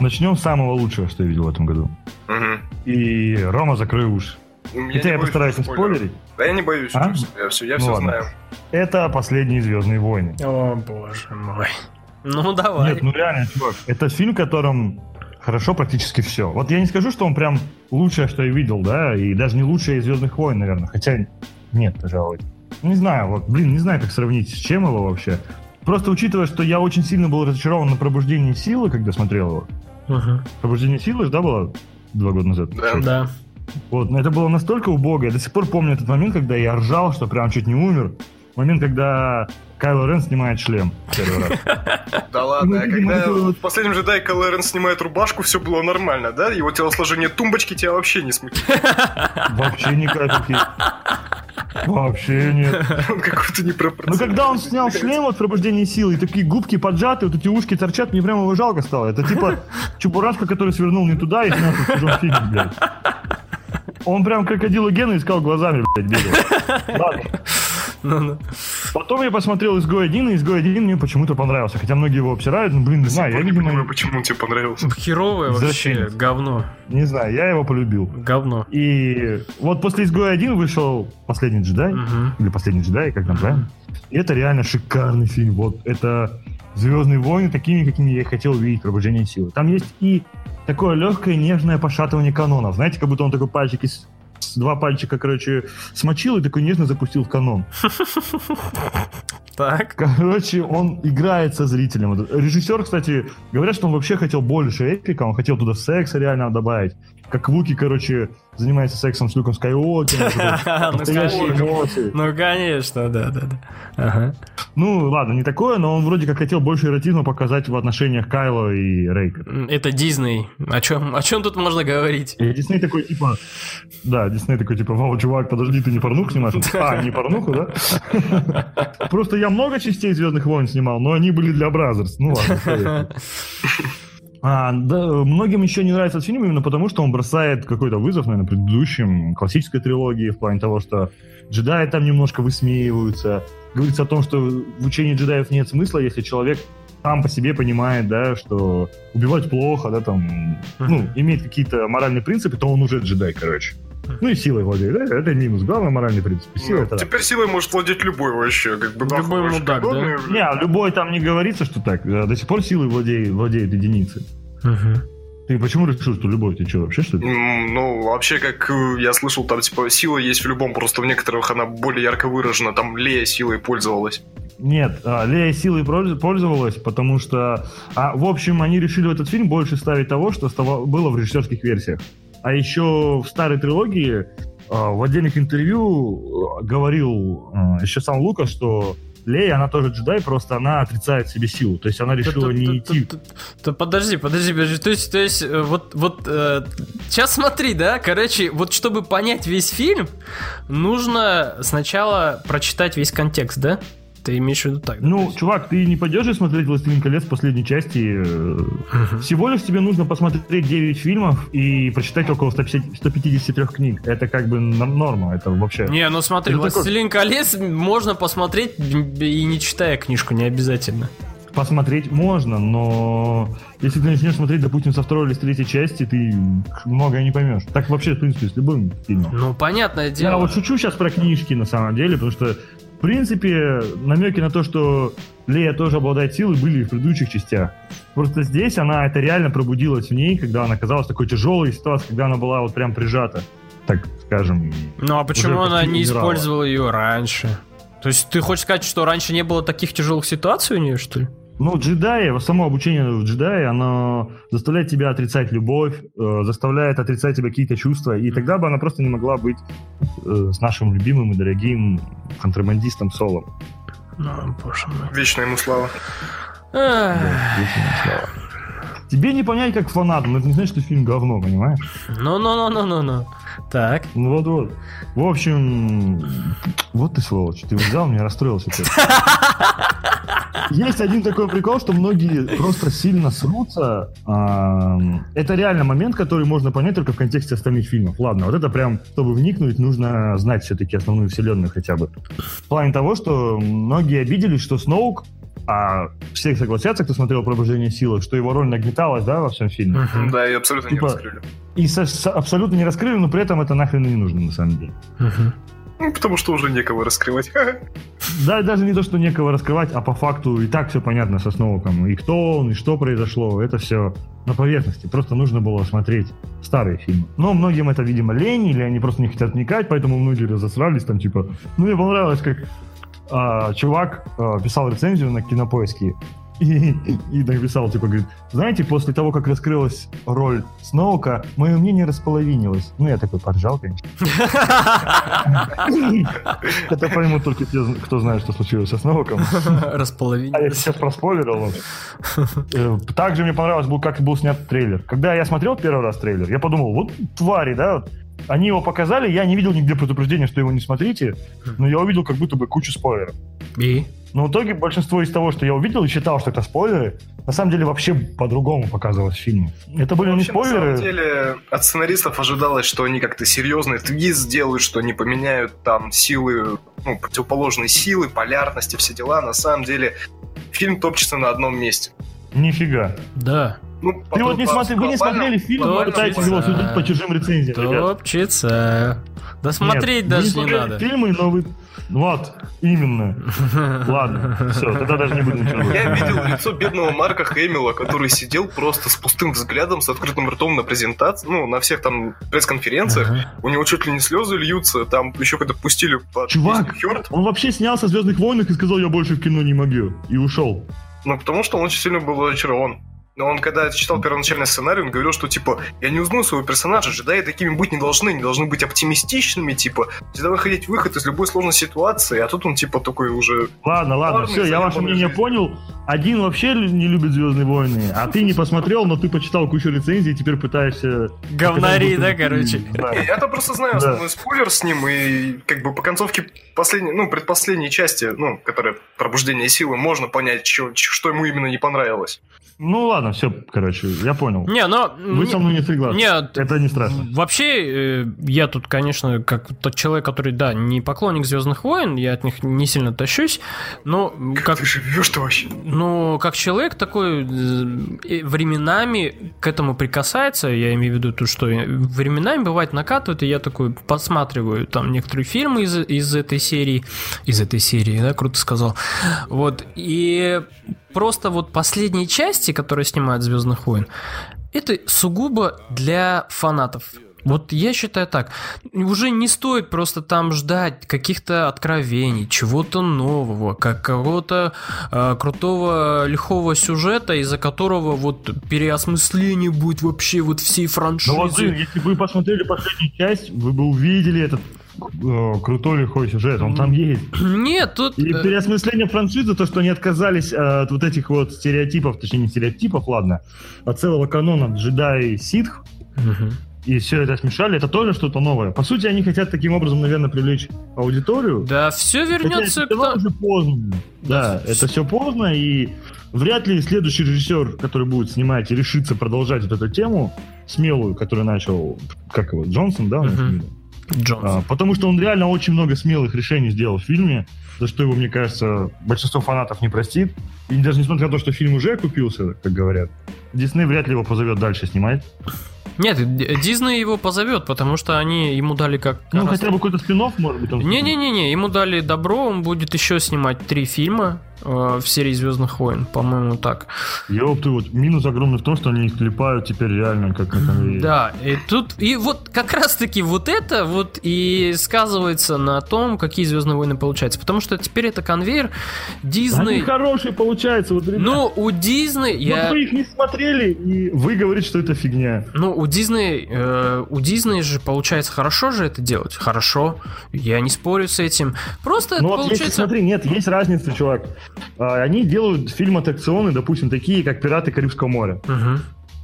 Начнем с самого лучшего, что я видел в этом году. Мгм. И Рома, закрой уши. Я Хотя я постараюсь не спойлерить. Да я не боюсь. А? Я все, я Ну все ладно. знаю. Это последние Звездные войны. О, боже мой. Ну, давай. Нет, ну реально, чувак, это фильм, в котором хорошо практически все. Вот я не скажу, что он прям лучшее, что я видел, да, и даже не лучшее из Звездных войн, наверное. Хотя нет, пожалуй. Не знаю, вот, блин, не знаю, как сравнить с чем его вообще. Просто учитывая, что я очень сильно был разочарован на пробуждении силы, когда смотрел его. Мгм. Пробуждение силы да, было два года назад? Да. Да. Вот, но это было настолько убого. Я до сих пор помню этот момент, когда я ржал, что прям чуть не умер. Момент, когда Кайло Рен снимает шлем первый раз. Да ладно, а Ну, когда в последнем джедай Кайло Рен снимает рубашку, все было нормально, да? Его телосложение тумбочки тебя вообще не смутит. Вообще ни капельки. Вообще нет. Он какой-то Ну, непропорциональный. когда он снял шлем от пробуждения силы, и такие губки поджаты, вот эти ушки торчат, мне прямо его жалко стало. Это типа Чебурашка, который свернул не туда и снялся в чужом фильме, блядь. Он прям крокодила Гена искал глазами, блядь, бегал. Ладно. Ну-ну. Потом я посмотрел «Изгой 1», и «Изгой 1» мне почему-то понравился. Хотя многие его обсирают, ну, блин, не знаю, я, не понимаю, почему тебе понравился. Херовое вообще, говно. не знаю, я его полюбил. Говно. И вот после «Изгоя 1» вышел «Последний джедай», или «Последний джедай», как там правильно? И это реально шикарный фильм. Вот это Звездные войны такими, какими я хотел увидеть пробуждение силы. Там есть и такое легкое нежное пошатывание канонов. Знаете, как будто он такой пальчик из два пальчика, короче, смочил и такой нежно запустил в канон. Так. Короче, он играет со зрителем. Режиссер, кстати, говорят, что он вообще хотел больше эпика, он хотел туда секса реально добавить. Как Вуки, короче, занимается сексом с Люком Скайуокером. Ну, конечно. Ну, конечно, да, да, да. Ну, ладно, не такое, но он вроде как хотел больше эротизма показать в отношениях Кайла и Рейка. Это Дисней. О чем, о чем тут можно говорить? И Дисней такой, типа... Да, Дисней такой, типа, вау, чувак, подожди, ты не порнуху снимаешь? А, не порнуху, да? Просто я много частей «Звездных войн» снимал, но они были для Brazzers. Ну ладно. А, да, многим еще не нравится этот фильм именно потому, что он бросает какой-то вызов, наверное, предыдущим классической трилогии в плане того, что джедаи там немножко высмеиваются. Говорится о том, что в учении джедаев нет смысла, если человек сам по себе понимает, да, что убивать плохо, да, там, ну, имеет какие-то моральные принципы, то он уже джедай, короче. Ну и силой владеет, да, это минус. Главный моральный принцип. Сила Ну, это да. Теперь силой может владеть любой вообще, как бы нахуй Любой мудак, да? Не, а любой там не говорится, что так. Э, До сих пор силой владеет, владеет единицы. Ты почему решил, что любой? Ты что, вообще что ли? Ну, вообще, как э, я слышал, там, типа, сила есть в любом, просто в некоторых она более ярко выражена. Там Лея силой пользовалась. Нет, а, Лея силой польз- пользовалась, потому что... а, в общем, они решили в этот фильм больше ставить того, что было в режиссерских версиях. А еще в старой трилогии а, в отдельных интервью э, говорил а, еще сам Лукас, что Лея, она тоже джедай, просто она отрицает себе силу. То есть она решила не идти... Да подожди, подожди, подожди. То есть, то есть, э, вот, вот, сейчас смотри, да, короче, вот чтобы понять весь фильм, нужно сначала прочитать весь контекст, да? Ты имеешь в виду так? Ну, есть- чувак, ты не пойдешь же смотреть «Властелин колец» последней части. э, Всего лишь тебе нужно посмотреть 9 фильмов и прочитать около 150 153 книг. Это как бы норма, это вообще... Не, ну смотри, Это такой- «Властелин колец» можно посмотреть и не читая книжку, не обязательно. Посмотреть можно, но если ты начнешь смотреть, допустим, со второй или с третьей части, ты многое не поймешь. Так вообще, в принципе, с любым фильмом. Ну, понятное Я дело. вот шучу сейчас про книжки, на самом деле, потому что, принципе, намеки на то, что Лея тоже обладает силой, были и в предыдущих частях. Просто здесь она это реально пробудилась в ней, когда она оказалась в такой тяжелой ситуации, когда она была вот прям прижата, так скажем. Ну, а почему она не умирала. использовала ее раньше? То есть ты хочешь сказать, что раньше не было таких тяжелых ситуаций у нее, что ли? Ну, джедаи, само обучение в джедае, оно заставляет тебя отрицать любовь, э, заставляет отрицать тебя какие-то чувства, и тогда бы она просто не могла быть э, с нашим любимым и дорогим контрабандистом Солом. Ну, боже мой. Вечная ему слава. Тебе не понять как фанату, но это не значит, что фильм говно, понимаешь? Ну-ну-ну-ну-ну-ну. Так. Ну вот-вот. В общем, вот ты сволочь. Ты взял, меня расстроился. Есть один такой прикол, что многие просто сильно срутся. Это реально момент, который можно понять только в контексте остальных фильмов. Ладно, вот это прям, чтобы вникнуть, нужно знать все-таки основную вселенную хотя бы. В плане того, что многие обиделись, что Сноук, а все согласятся, кто смотрел «Пробуждение силы», что его роль нагнеталась, да, во всем фильме. Мгм. Да, и абсолютно не Типа- раскрыли. И со- со- абсолютно не раскрыли, но при этом это нахрен и не нужно, на самом деле. Мгм. Ну, потому что уже некого раскрывать. Да, даже не то, что некого раскрывать, а по факту и так все понятно со Сноуком. И кто он, и что произошло, это все на поверхности. Просто нужно было смотреть старые фильмы. Но многим это, видимо, лень, или они просто не хотят вникать, поэтому многие разосрались там, типа... Ну, мне понравилось, как а, чувак а, писал рецензию на кинопоиске и, и написал, типа, говорит, знаете, после того, как раскрылась роль Сноука, мое мнение располовинилось. Ну, я такой поржал, конечно. Это поймут только те, кто знает, что случилось со Сноуком. А я Располовинилось. сейчас проспойлерил. ну. Э, Также мне понравилось, как был снят трейлер. Когда я смотрел первый раз трейлер, я подумал, вот твари, да, они его показали, я не видел нигде предупреждения, что его не смотрите, но я увидел как будто бы кучу спойлеров. И? Но в итоге большинство из того, что я увидел и считал, что это спойлеры, на самом деле вообще по-другому показывалось в фильме. Это были не Вообще, на спойлеры. самом деле, от сценаристов ожидалось, что они как-то серьезный твист сделают, что они поменяют там силы, ну, противоположные силы, полярности, все дела. На самом деле, фильм топчется на одном месте. Нифига. Да. Ну, Ты вот не смотри, вы не смотрели фильм, вы пытаетесь его судить по чужим рецензиям, ребят. Топчется. Да смотреть Нет, даже не смотрели надо. фильмы, но вы... Вот, именно. Ладно, все, тогда даже не будем ничего говорить. Я видел лицо бедного Марка Хэмилла, который сидел просто с пустым взглядом, с открытым ртом на презентации, ну, на всех там пресс-конференциях. У него чуть ли не слезы льются, там еще когда пустили под Чувак, он вообще снялся в «Звездных войнах» и сказал, я больше в кино не могу. И ушел. Ну, потому что он очень сильно был очарован. Но он, когда читал первоначальный сценарий, он говорил, что, типа, я не узнаю своего персонажа, джедаи такими быть не должны, не должны быть оптимистичными, типа, всегда выходить выход из любой сложной ситуации, а тут он, типа, такой уже... Ладно, ладно, все, я ваше мнение жизнь. понял. Один вообще не любит «Звездные войны», а ты не посмотрел, но ты почитал кучу рецензий и теперь пытаешься... Говнари, да, короче? да. Я-то просто знаю основной спойлер с ним, и как бы по концовке последней, ну, предпоследней части, ну, которая пробуждение силы, можно понять, что ему именно не понравилось. Ну ладно, все, короче, я понял. Не, но... Вы со мной не согласны. Нет, Это не страшно. Вообще, э, я тут, конечно, как тот человек, который, да, не поклонник Звездных войн, я от них не сильно тащусь, но Как, как, ты живешь-то вообще? ну, как человек такой э, временами к этому прикасается, я имею в виду то, что временами бывает накатывает, и я такой подсматриваю там некоторые фильмы из, из этой серии, из этой серии, да, круто сказал, вот, и просто вот последние части, которые снимают Звездных войн, это сугубо для фанатов. Вот я считаю так. Уже не стоит просто там ждать каких-то откровений, чего-то нового, какого-то э, крутого лихого сюжета, из-за которого вот переосмысление будет вообще вот всей франшизы. Ну вот, блин, если бы вы посмотрели последнюю часть, вы бы увидели этот э, крутой лихой сюжет, он там есть. Нет, тут... И э, переосмысление франшизы, то, что они отказались от вот этих вот стереотипов, точнее не стереотипов, ладно, от целого канона джедай ситх, и все это смешали, это тоже что-то новое. По сути, они хотят таким образом, наверное, привлечь аудиторию. Да, все вернется это к тому- уже поздно. Да, Да, это все поздно, и вряд ли следующий режиссер, который будет снимать и решится продолжать вот эту тему, смелую, которую начал, как его, Джонсон, да? у нас Мгм. фамилия? Джонс. А, потому что он реально очень много смелых решений сделал в фильме, за что его, мне кажется, большинство фанатов не простит. И даже несмотря на то, что фильм уже окупился, как говорят, Дисней вряд ли его позовет дальше снимать. Нет, Дисней его позовет, потому что они ему дали как... Ну, раз- хотя бы какой-то спин может быть. Не-не-не, ему дали добро, он будет еще снимать три фильма э, в серии Звездных войн, по-моему, так. Ёпты, вот минус огромный в том, что они их клепают теперь реально как на конвейере. Да, и тут, и вот как раз-таки вот это вот и сказывается на том, какие Звездные войны получаются. Потому что теперь это конвейер Они Дисней. хорошие получаются, вот, ребят. Ну, у Дисней, я... вы их не смотрели, и вы говорите, что это фигня. Ну, у Дисней, э, у Дисней же получается хорошо же это делать. Хорошо. Я не спорю с этим. Просто это Ну вот получается. смотри, нет, есть разница, чувак. А, Они делают фильм-аттракционы, допустим, такие, как «Пираты Карибского моря».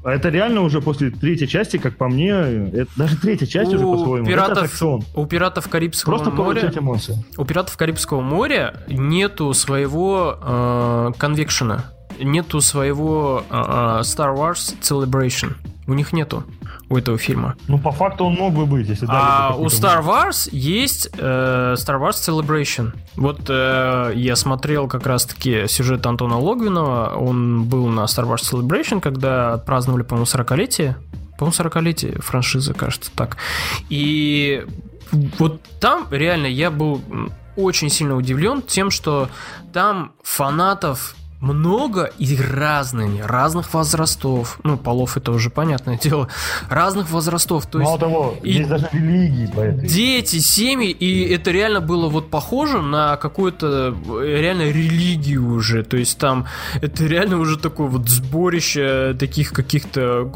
А это реально уже после третьей части, как по мне, это, даже третья часть уже У по-своему. Это пиратов, аттракцион. у пиратов Карибского Просто моря. У пиратов Карибского моря нету своего э, конвекшена, нету своего э, э, Star Wars Celebration. У них нету у этого фильма. Ну, по факту он мог бы быть, если А у Star Wars есть э, Star Wars Celebration. Вот э, я смотрел как раз-таки сюжет Антона Логвинова. Он был на Star Wars Celebration, когда праздновали, по-моему, 40-летие. По-моему, 40-летие франшизы, кажется, так. И вот там реально я был очень сильно удивлен тем, что там фанатов много и разными, разных возрастов. Ну, полов это уже понятное дело. Разных возрастов. То есть Мало того, и- есть даже религии по этой. Дети, семьи, и это реально было вот похоже на какую-то э, реально религию уже. То есть там это реально уже такое вот сборище таких каких-то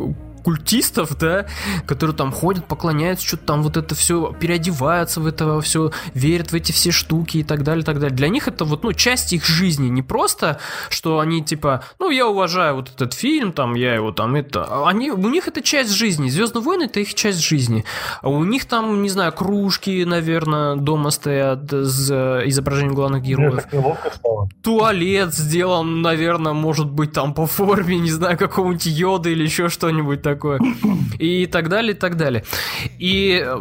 культистов, да, которые там ходят, поклоняются, что-то там вот это все переодеваются в это все, верят в эти все штуки и так далее, и так далее. Для них это вот, ну, часть их жизни, не просто, что они типа, ну, я уважаю вот этот фильм, там, я его там, это, они, у них это часть жизни, Звездные войны это их часть жизни, а у них там, не знаю, кружки, наверное, дома стоят с э, изображением главных героев, туалет сделан, наверное, может быть, там по форме, не знаю, какого-нибудь йода или еще что-нибудь такое. И так далее, и так далее. И э,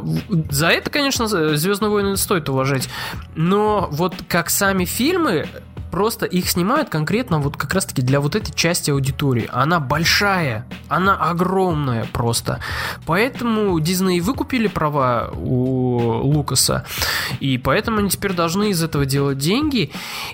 за это, конечно, Звездные войны стоит уважать. Но вот как сами фильмы, просто их снимают конкретно вот как раз-таки для вот этой части аудитории. Она большая. она огромная просто. Поэтому Дисней выкупили права у Лукаса, и поэтому они теперь должны из этого делать деньги,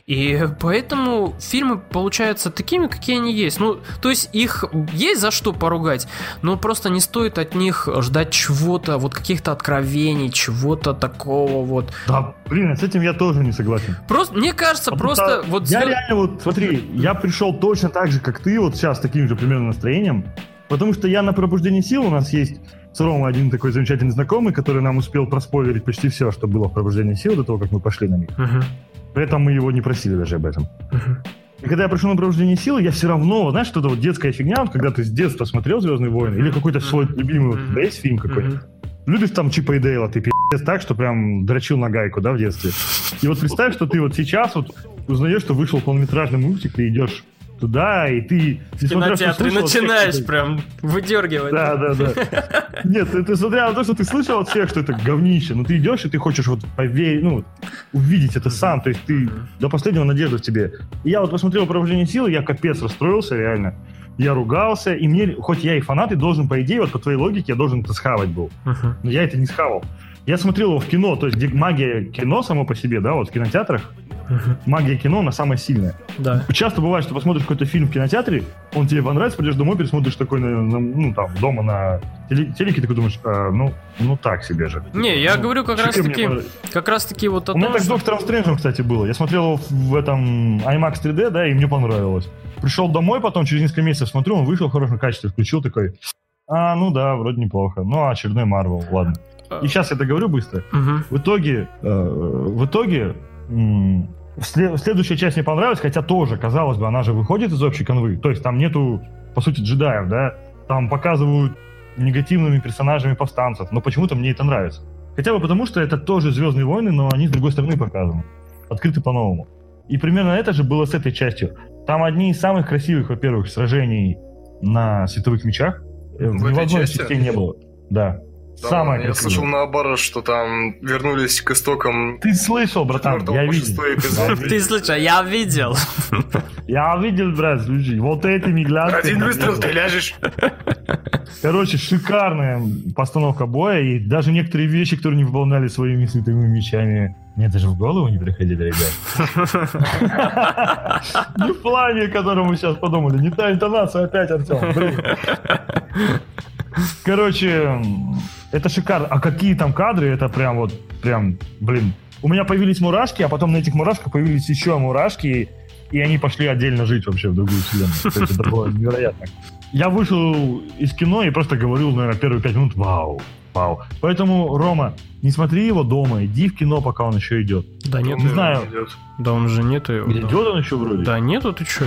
и поэтому фильмы получаются такими, какие они есть. Ну, то есть их есть за что поругать, но просто не стоит от них ждать чего-то, вот каких-то откровений, чего-то такого вот. Да, блин, с этим я тоже не согласен. Просто, мне кажется, Потому просто вот... Я реально вот, смотри, я пришел точно так же, как ты, вот сейчас, с таким же примерно настроением, потому что я на пробуждении сил, у нас есть с Ромой один такой замечательный знакомый, который нам успел проспойлерить почти все, что было в пробуждении сил до того, как мы пошли на них. Мгм, При этом мы его не просили даже об этом. мгм. И когда я пришел на пробуждение силы, я все равно, знаешь, что-то вот детская фигня, вот когда ты с детства смотрел «Звездные войны», или какой-то свой любимый, вот, тебя есть фильм какой Мгм. Любишь там Чипа и Дейла, ты пи***ц так, что прям дрочил на гайку, да, в детстве. И вот представь, что ты вот сейчас вот узнаешь, что вышел полнометражный мультик, ты идешь туда, и ты... В то, что кинотеатре слышал всех, начинаешь это- прям выдергивать. Да, да, да. Нет, ты, ты смотря на то, что ты слышал от всех, что это говнище, но ты идешь, и ты хочешь вот поверить, ну, увидеть это сам, то есть ты до последнего надежда в тебе. И я вот посмотрел «Пробуждение силы», я капец расстроился, реально. Я ругался, и мне, хоть я и фанат, и должен, по идее, вот по твоей логике, я должен это схавать был. Но я это не схавал. Я смотрел его в кино, то есть где магия кино само по себе, да, вот в кинотеатрах, Магия кино, она самая сильная. Да. Часто бывает, что посмотришь какой-то фильм в кинотеатре, он тебе понравится, придешь домой, пересмотришь такой, на, на- ну, там, дома на теле- телеке, такой думаешь, а, ну, ну, так себе же. Не, я Ну, говорю как раз таки, как раз таки вот У меня так с Доктором Стрэнджем, кстати, было. Я смотрел его в- в этом IMAX 3D, да, и мне понравилось. Пришел домой, потом через несколько месяцев смотрю, он вышел в хорошем качестве, включил такой, а, ну да, вроде неплохо. Ну, а очередной Марвел, ладно. И сейчас я договорю быстро. Мгм. В итоге, э, в итоге, м, следующая часть мне понравилась, хотя тоже, казалось бы, она же выходит из общей канвы. То есть там нету, по сути, джедаев, да. Там показывают негативными персонажами повстанцев, но почему-то мне это нравится. Хотя бы потому, что это тоже Звездные войны, но они с другой стороны показаны. Открыты по-новому. И примерно это же было с этой частью. Там одни из самых красивых, во-первых, сражений на световых мечах. Э, В Ни в этой одной части? не было. Да. Да, Самое Я красивое. слышал наоборот, что там вернулись к истокам Ты слышал, братан, я видел. Ты слышал, я видел. Я видел, брат, слушай, вот этими глазами. Один выстрел, ты ляжешь. Короче, шикарная постановка боя, и даже некоторые вещи, которые не выполняли своими световыми мечами, мне даже в голову не приходили, ребят. Не в плане, о котором мы сейчас подумали, не та интонация опять, Артем. Короче, это шикарно. А какие там кадры, это прям вот, прям, блин. У меня появились мурашки, а потом на этих мурашках появились еще мурашки, и они пошли отдельно жить вообще в другую вселенную. Это было невероятно. Я вышел из кино и просто говорил, наверное, первые пять минут, вау, вау. Поэтому, Рома, не смотри его дома, иди в кино, пока он еще идет. Да нет, Не знаю. Да он же нету его. Идет он еще вроде? Да нету, ты чё?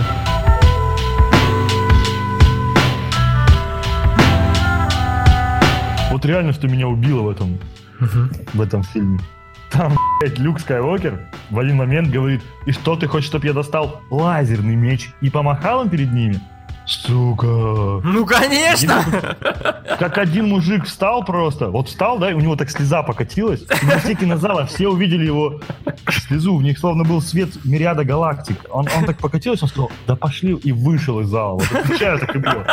Вот реально, что меня убило в этом, в этом фильме. Там, блядь, Люк Скайуокер в один момент говорит, и что ты хочешь, чтобы я достал лазерный меч и помахал им перед ними? Сука. Ну, конечно! Как один мужик встал просто, вот встал, да, и у него так слеза покатилась, и на все кинозала все увидели его слезу, в них словно был свет мириада галактик. Он, он так покатился, он сказал, да пошли, и вышел из зала. Вот отвечаю, так и было.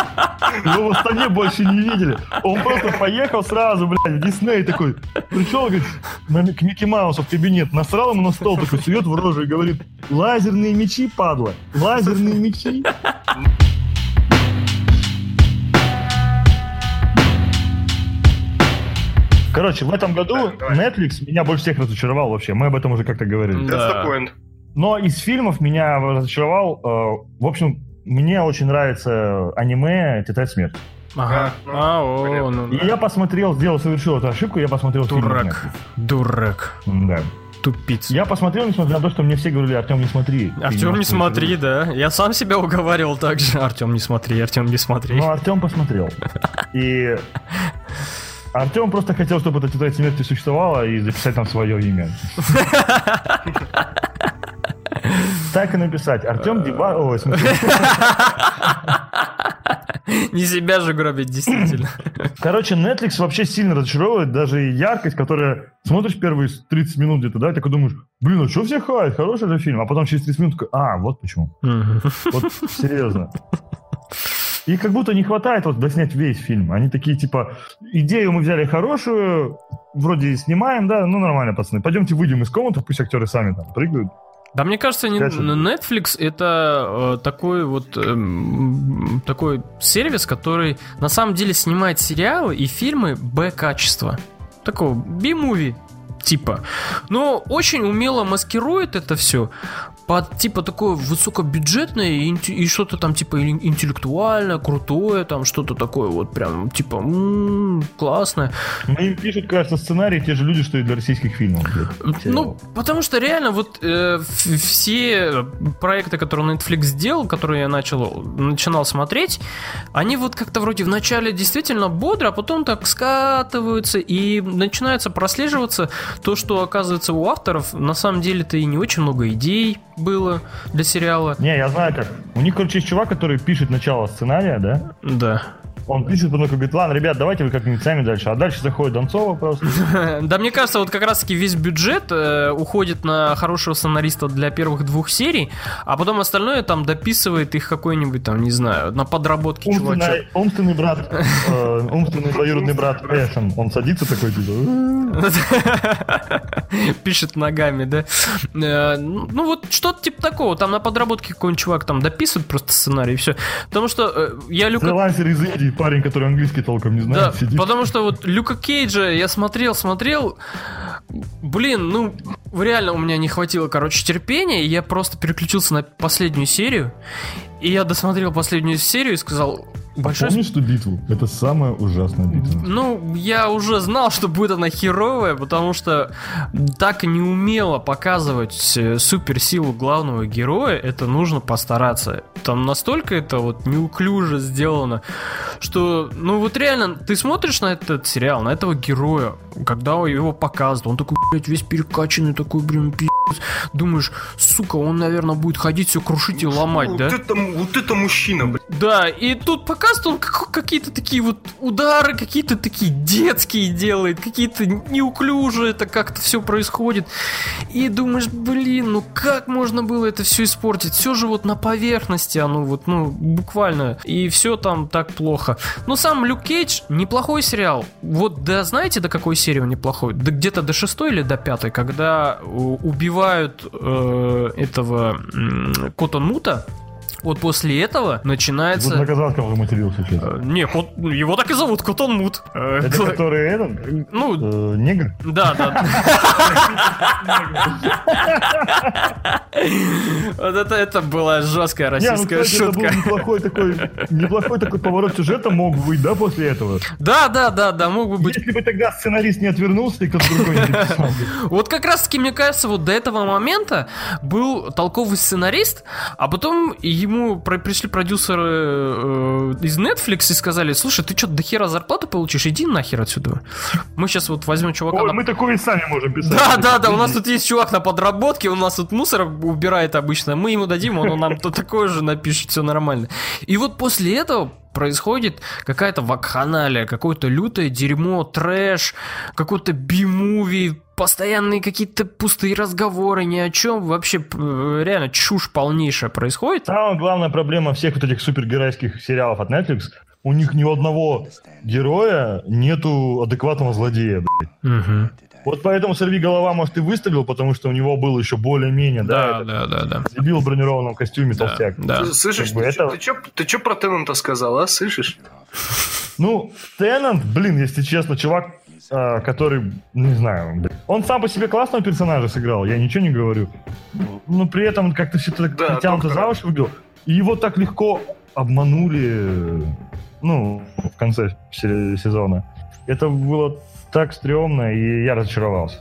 Его в Астане больше не видели. Он просто поехал сразу, блядь, в Дисней такой. Пришел, говорит, на- к Микки Маусу в кабинет, насрал ему на стол, такой сует в рожу и говорит, лазерные мечи, падла, лазерные мечи. Короче, в этом году давай. Netflix меня больше всех разочаровал вообще. Мы об этом уже как-то говорили. Да. That's the point. Но из фильмов меня разочаровал. э, в общем, мне очень нравится аниме «Тетрадь смерти». Ага. А, ну, А, о, понятно. ну И да. я посмотрел, сделал, совершил эту ошибку, я посмотрел фильм Дурак. Дурак. Netflix. Да. Тупица. Я посмотрел, несмотря на то, что мне все говорили, Артем, не смотри. Артем, не смотри, совершить». да. Я сам себя уговаривал так же. Артем, не смотри, Артем, не смотри. Но Артем посмотрел. И Артем просто хотел, чтобы эта тетрадь смерти существовала и записать там свое имя. Так и написать. Артем. Ой, смысле, Не себя же гробить, действительно. Короче, Netflix вообще сильно разочаровывает. Даже яркость, которая... Смотришь первые 30 минут где-то, да, и такой думаешь, блин, а что все хают? Хороший же фильм. А потом через 30 минут такой, а, вот почему. Вот серьезно. И как будто не хватает вот доснять весь фильм. Они такие, типа, идею мы взяли хорошую, вроде снимаем, да, ну нормально, пацаны. Пойдемте выйдем из комнаты, пусть актеры сами там прыгают. Да, мне кажется, не-. Netflix это э, такой вот эм, такой сервис, который на самом деле снимает сериалы и фильмы Б-качества. Такого B-муви типа. Но очень умело маскирует это все под типа такое высокобюджетное и, и что-то там типа ин- интеллектуальное, крутое, там что-то такое вот прям типа м, классное. Но им пишут, кажется, сценарии те же люди, что и для российских фильмов. блядь, Ну, потому что реально вот э, все проекты, которые Netflix сделал, которые я начал, начинал смотреть, они вот как-то вроде вначале действительно бодро, а потом так скатываются и начинается прослеживаться то, что оказывается у авторов на самом деле-то и не очень много идей было для сериала. Не, я знаю как. У них, короче, есть чувак, который пишет начало сценария, да? Да. Он пишет, потом говорит, ладно, ребят, давайте вы как-нибудь сами дальше. А дальше заходит Донцова просто. Да, мне кажется, вот как раз-таки весь бюджет э, уходит на хорошего сценариста для первых двух серий, а потом остальное там дописывает их какой-нибудь там, не знаю, на подработке чувачок. Умственный, брат, э, умственный двоюродный брат Эшен, он садится такой, типа, Пишет ногами, да. Э, Ну вот что-то типа такого. Там на подработке какой-нибудь чувак там дописывает просто сценарий и все. Потому что э, я Люка... фрилансер из Индии, парень, который английский толком не Да, знает, сидит. потому что вот Люка Кейджа я смотрел, смотрел. Блин, ну реально у меня не хватило, короче, терпения. И я просто переключился на последнюю серию. И я досмотрел последнюю серию и сказал, большое Помнишь ту битву? Это самая ужасная битва. Ну, я уже знал, что будет она херовая, потому что так неумело показывать э, суперсилу главного героя, это нужно постараться. Там настолько это вот неуклюже сделано, что, ну вот реально, ты смотришь на этот сериал, на этого героя, когда его показывают, он такой, блядь, весь перекачанный, такой, блин, пи***. Думаешь, сука, он, наверное, будет ходить все крушить и ломать, да? Вот это, вот это мужчина, блядь. Да, и тут показывает он как- какие-то такие вот удары, какие-то такие детские делает, какие-то неуклюжие, это как-то все происходит. И думаешь, блин, ну как можно было это все испортить? Все же вот на поверхности оно вот, ну, буквально. И все там так плохо. Но сам Люк Кейдж неплохой сериал. Вот, да знаете, до какой серии он неплохой? Да где-то до шестой или до пятой, когда э, убивают э, этого м, Кота Мута. Вот после этого Вот начинается... на казахском уже матерился сейчас. Э, Не, кот- его так и зовут, Котон Мут. Э, Это кла- который этот, Ну, э, негр? да, да. Вот это, это была жесткая ну, российская кстати, это был шутка. неплохой такой, неплохой такой поворот сюжета мог быть, да, после этого? Да, да, да, да, мог бы быть. Если бы тогда сценарист не отвернулся и кто-то другой не написал бы. Вот как раз таки, мне кажется, вот до этого момента был толковый сценарист, а потом ему пришли продюсеры э, из Netflix и сказали, слушай, ты что, до хера зарплату получишь, иди нахер отсюда. Мы сейчас вот возьмем чувака Ой, на мы такое и сами можем писать. Да, да, да, у нас тут есть чувак на подработке, у нас тут мусор убирает обычно, мы ему дадим, он нам то такое же напишет, все нормально. И вот после этого происходит какая-то вакханалия, какое-то лютое дерьмо, трэш, какой-то би-муви, постоянные какие-то пустые разговоры ни о чем, вообще реально чушь полнейшая происходит. Самая главная проблема всех вот этих супергеройских сериалов от Netflix, у них ни у одного героя нету адекватного злодея. блядь. Мгм. Вот поэтому «Сорви голова», может, и выставил, потому что у него был еще более-менее, да, Да, да, да, да. дебил в бронированном костюме, Да, толстяк. да. Ты Слышишь, Как бы ты, чё- это- ты, чё, ты чё про Теннанта сказал, а? Слышишь? Ну, Теннант, блин, если честно, чувак, а, который, не знаю, он сам по себе классного персонажа сыграл, я ничего не говорю. Но при этом он как-то все так Да, притянуто за уши выглядел. И его так легко обманули, ну, в конце се- сезона. Это было так стрёмно, и я разочаровался.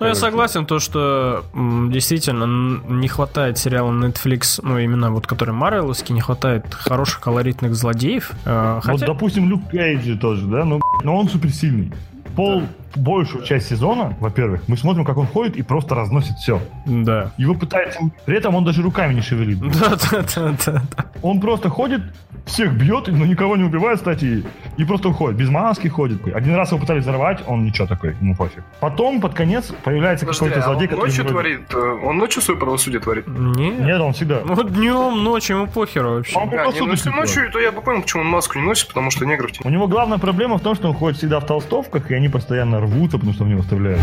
Ну, я согласен, то, что м, действительно не хватает сериала Netflix, ну, именно вот который Марвеловский, не хватает хороших колоритных злодеев. Э, Вот, Хотя, допустим, Люк Кейджи тоже, да, ну, но он суперсильный. Пол, большую часть сезона, во-первых, мы смотрим, как он ходит и просто разносит все. да. Его пытаются... При этом он даже руками не шевелит. Да, да, да, да, да. Он просто ходит, всех бьет, но никого не убивает, кстати. и просто уходит. Без маски ходит. Один раз его пытались взорвать, он ничего такой, ему пофиг. Потом, под конец, появляется какой-то а злодей, он который... ночью вроде- творит, э, он ночью свое правосудие творит? Нет. Нет, он всегда. Ну, днем, ночью, ему похеру вообще. Он А, не, ну если ночью, то я бы понял, почему он маску не носит, потому что негров У него главная проблема в том, что он ходит всегда в толстовках, и они постоянно рвутся, потому что в него вставляют.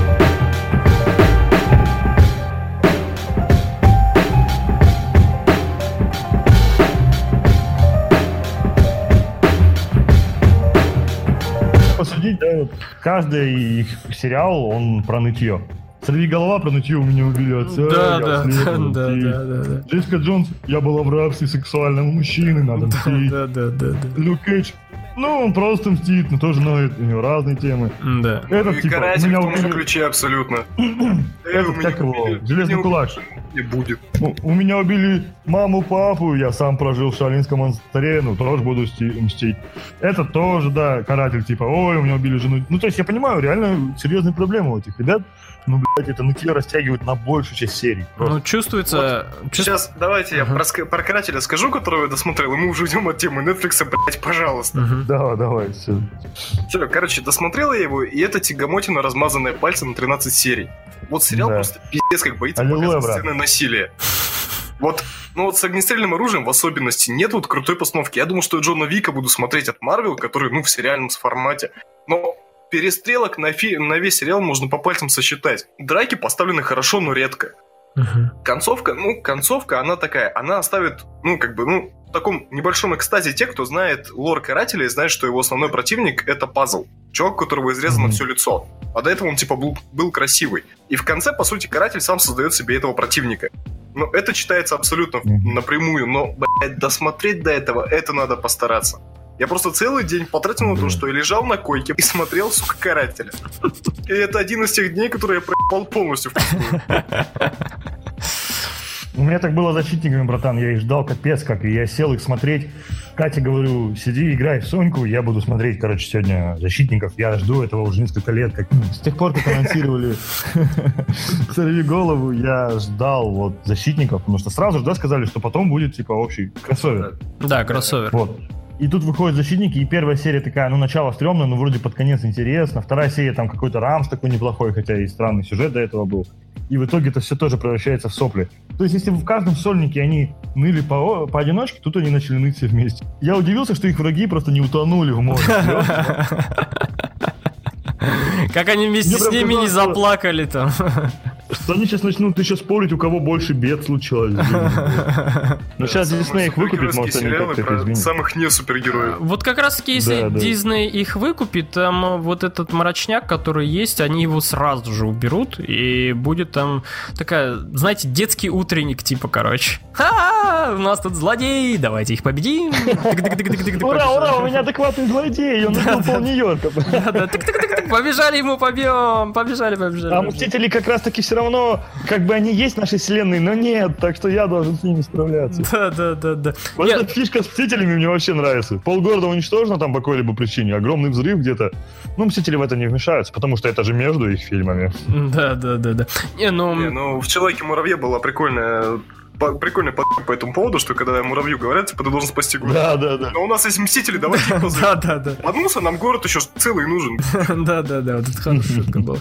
Посудить, да, вот каждый их сериал, он про нытье. Сорви голова про нытье у меня убили отца. Да, да, да, следовал, да, и да, да, да. Джессика Джонс, я была в рабстве сексуального мужчины, надо мстить. Да, да, да, да. Люк Кейдж, ну, он просто мстит, но тоже ноет, у него разные темы. Да. Этот, и типа, каратель меня в том же ключе абсолютно. Э, Этот, меня как его. Железный кулак. Не будет. Ну, у меня убили маму, папу, я сам прожил в Шалинском монастыре, ну, тоже буду сти- мстить. Это тоже, да, каратель, типа, ой, у меня убили жену. Ну, то есть я понимаю, реально серьезные проблемы у этих ребят. Ну, блядь, это нытье растягивают на большую часть серий. Просто. Ну, чувствуется... чувств- Сейчас давайте я Ага. про, карателя скажу, которого я досмотрел, и мы уже уйдем от темы Netflix, блять, пожалуйста. Мгм. Да, давай, все. Всё, короче, досмотрел я его, и это тягомотина, размазанная пальцем на 13 серий. Вот сериал Да. просто пиздец как боится Аллилуйя, показывать сцены насилия. Вот, ну вот с огнестрельным оружием в особенности нет вот крутой постановки. Я думал, что Джона Вика буду смотреть от Марвел, который, ну, в сериальном формате. Но перестрелок на, фи- на весь сериал можно по пальцам сосчитать. Драки поставлены хорошо, но редко. Мгм. Концовка, ну, концовка, она такая, она оставит, ну, как бы, ну, в таком небольшом экстазе те, кто знает лор карателя и знает, что его основной противник — это пазл. Чувак, у которого изрезано Мгм. все лицо. А до этого он, типа, был, был красивый. И в конце, по сути, каратель сам создает себе этого противника. Ну, это читается абсолютно напрямую, но, блядь, досмотреть до этого, это надо постараться. Я просто целый день потратил на то, что я лежал на койке и смотрел, сука, карателя. И это один из тех дней, которые я проебал полностью впустую. У меня так было защитниками, братан. Я их ждал капец как. И я сел их смотреть. Кате говорю, сиди, играй в Соньку. Я буду смотреть, короче, сегодня защитников. Я жду этого уже несколько лет. Как... С тех пор, как анонсировали «Сорви голову», я ждал вот защитников. Потому что сразу же, да, сказали, что потом будет, типа, общий кроссовер. Да, кроссовер. Вот. И тут выходят защитники, и первая серия такая, ну, начало стрёмное, но вроде под конец интересно. Вторая серия, там какой-то рамс такой неплохой, хотя и странный сюжет до этого был. И в итоге это все тоже превращается в сопли. То есть, если в каждом сольнике они ныли по, поодиночке, тут они начали ныть все вместе. Я удивился, что их враги просто не утонули в море. Как они вместе с ними не заплакали там. Что они сейчас начнут еще спорить, у кого больше бед случилось. Но сейчас Самые Дисней их выкупит, может, они как-то это изменят. самых не супергероев. Вот как раз таки, если. Дисней их выкупит, там вот этот мрачняк, который есть, они его сразу же уберут, и будет там такая, знаете, детский утренник, типа, короче. Ха! У нас тут злодей, давайте их победим. Ура, ура, у меня адекватный злодей, он убил пол Нью-Йорка. Да-да, тык-тык-тык-тык, Побежали ему, побьем, побежали, побежали. А. Мстители как раз-таки все равно, как бы они есть в нашей вселенной, но нет, так что я должен с ними справляться. Да, да, да, да. Вот эта фишка с Мстителями мне вообще нравится. Полгорода уничтожено там по какой-либо причине, огромный взрыв где-то. Ну, Мстители в это не вмешаются, потому что это же между их фильмами. Да, да, да, да. Не, ну, Не, ну в Человеке-муравье была прикольная по- прикольный под по этому поводу, что когда муравью говорят, типа, ты должен спасти город. Да, да, да. Но у нас есть мстители, давайте их позовем. да, да, да. Поднулся, нам город еще целый нужен. Да, да, да, вот это хорошая шутка была.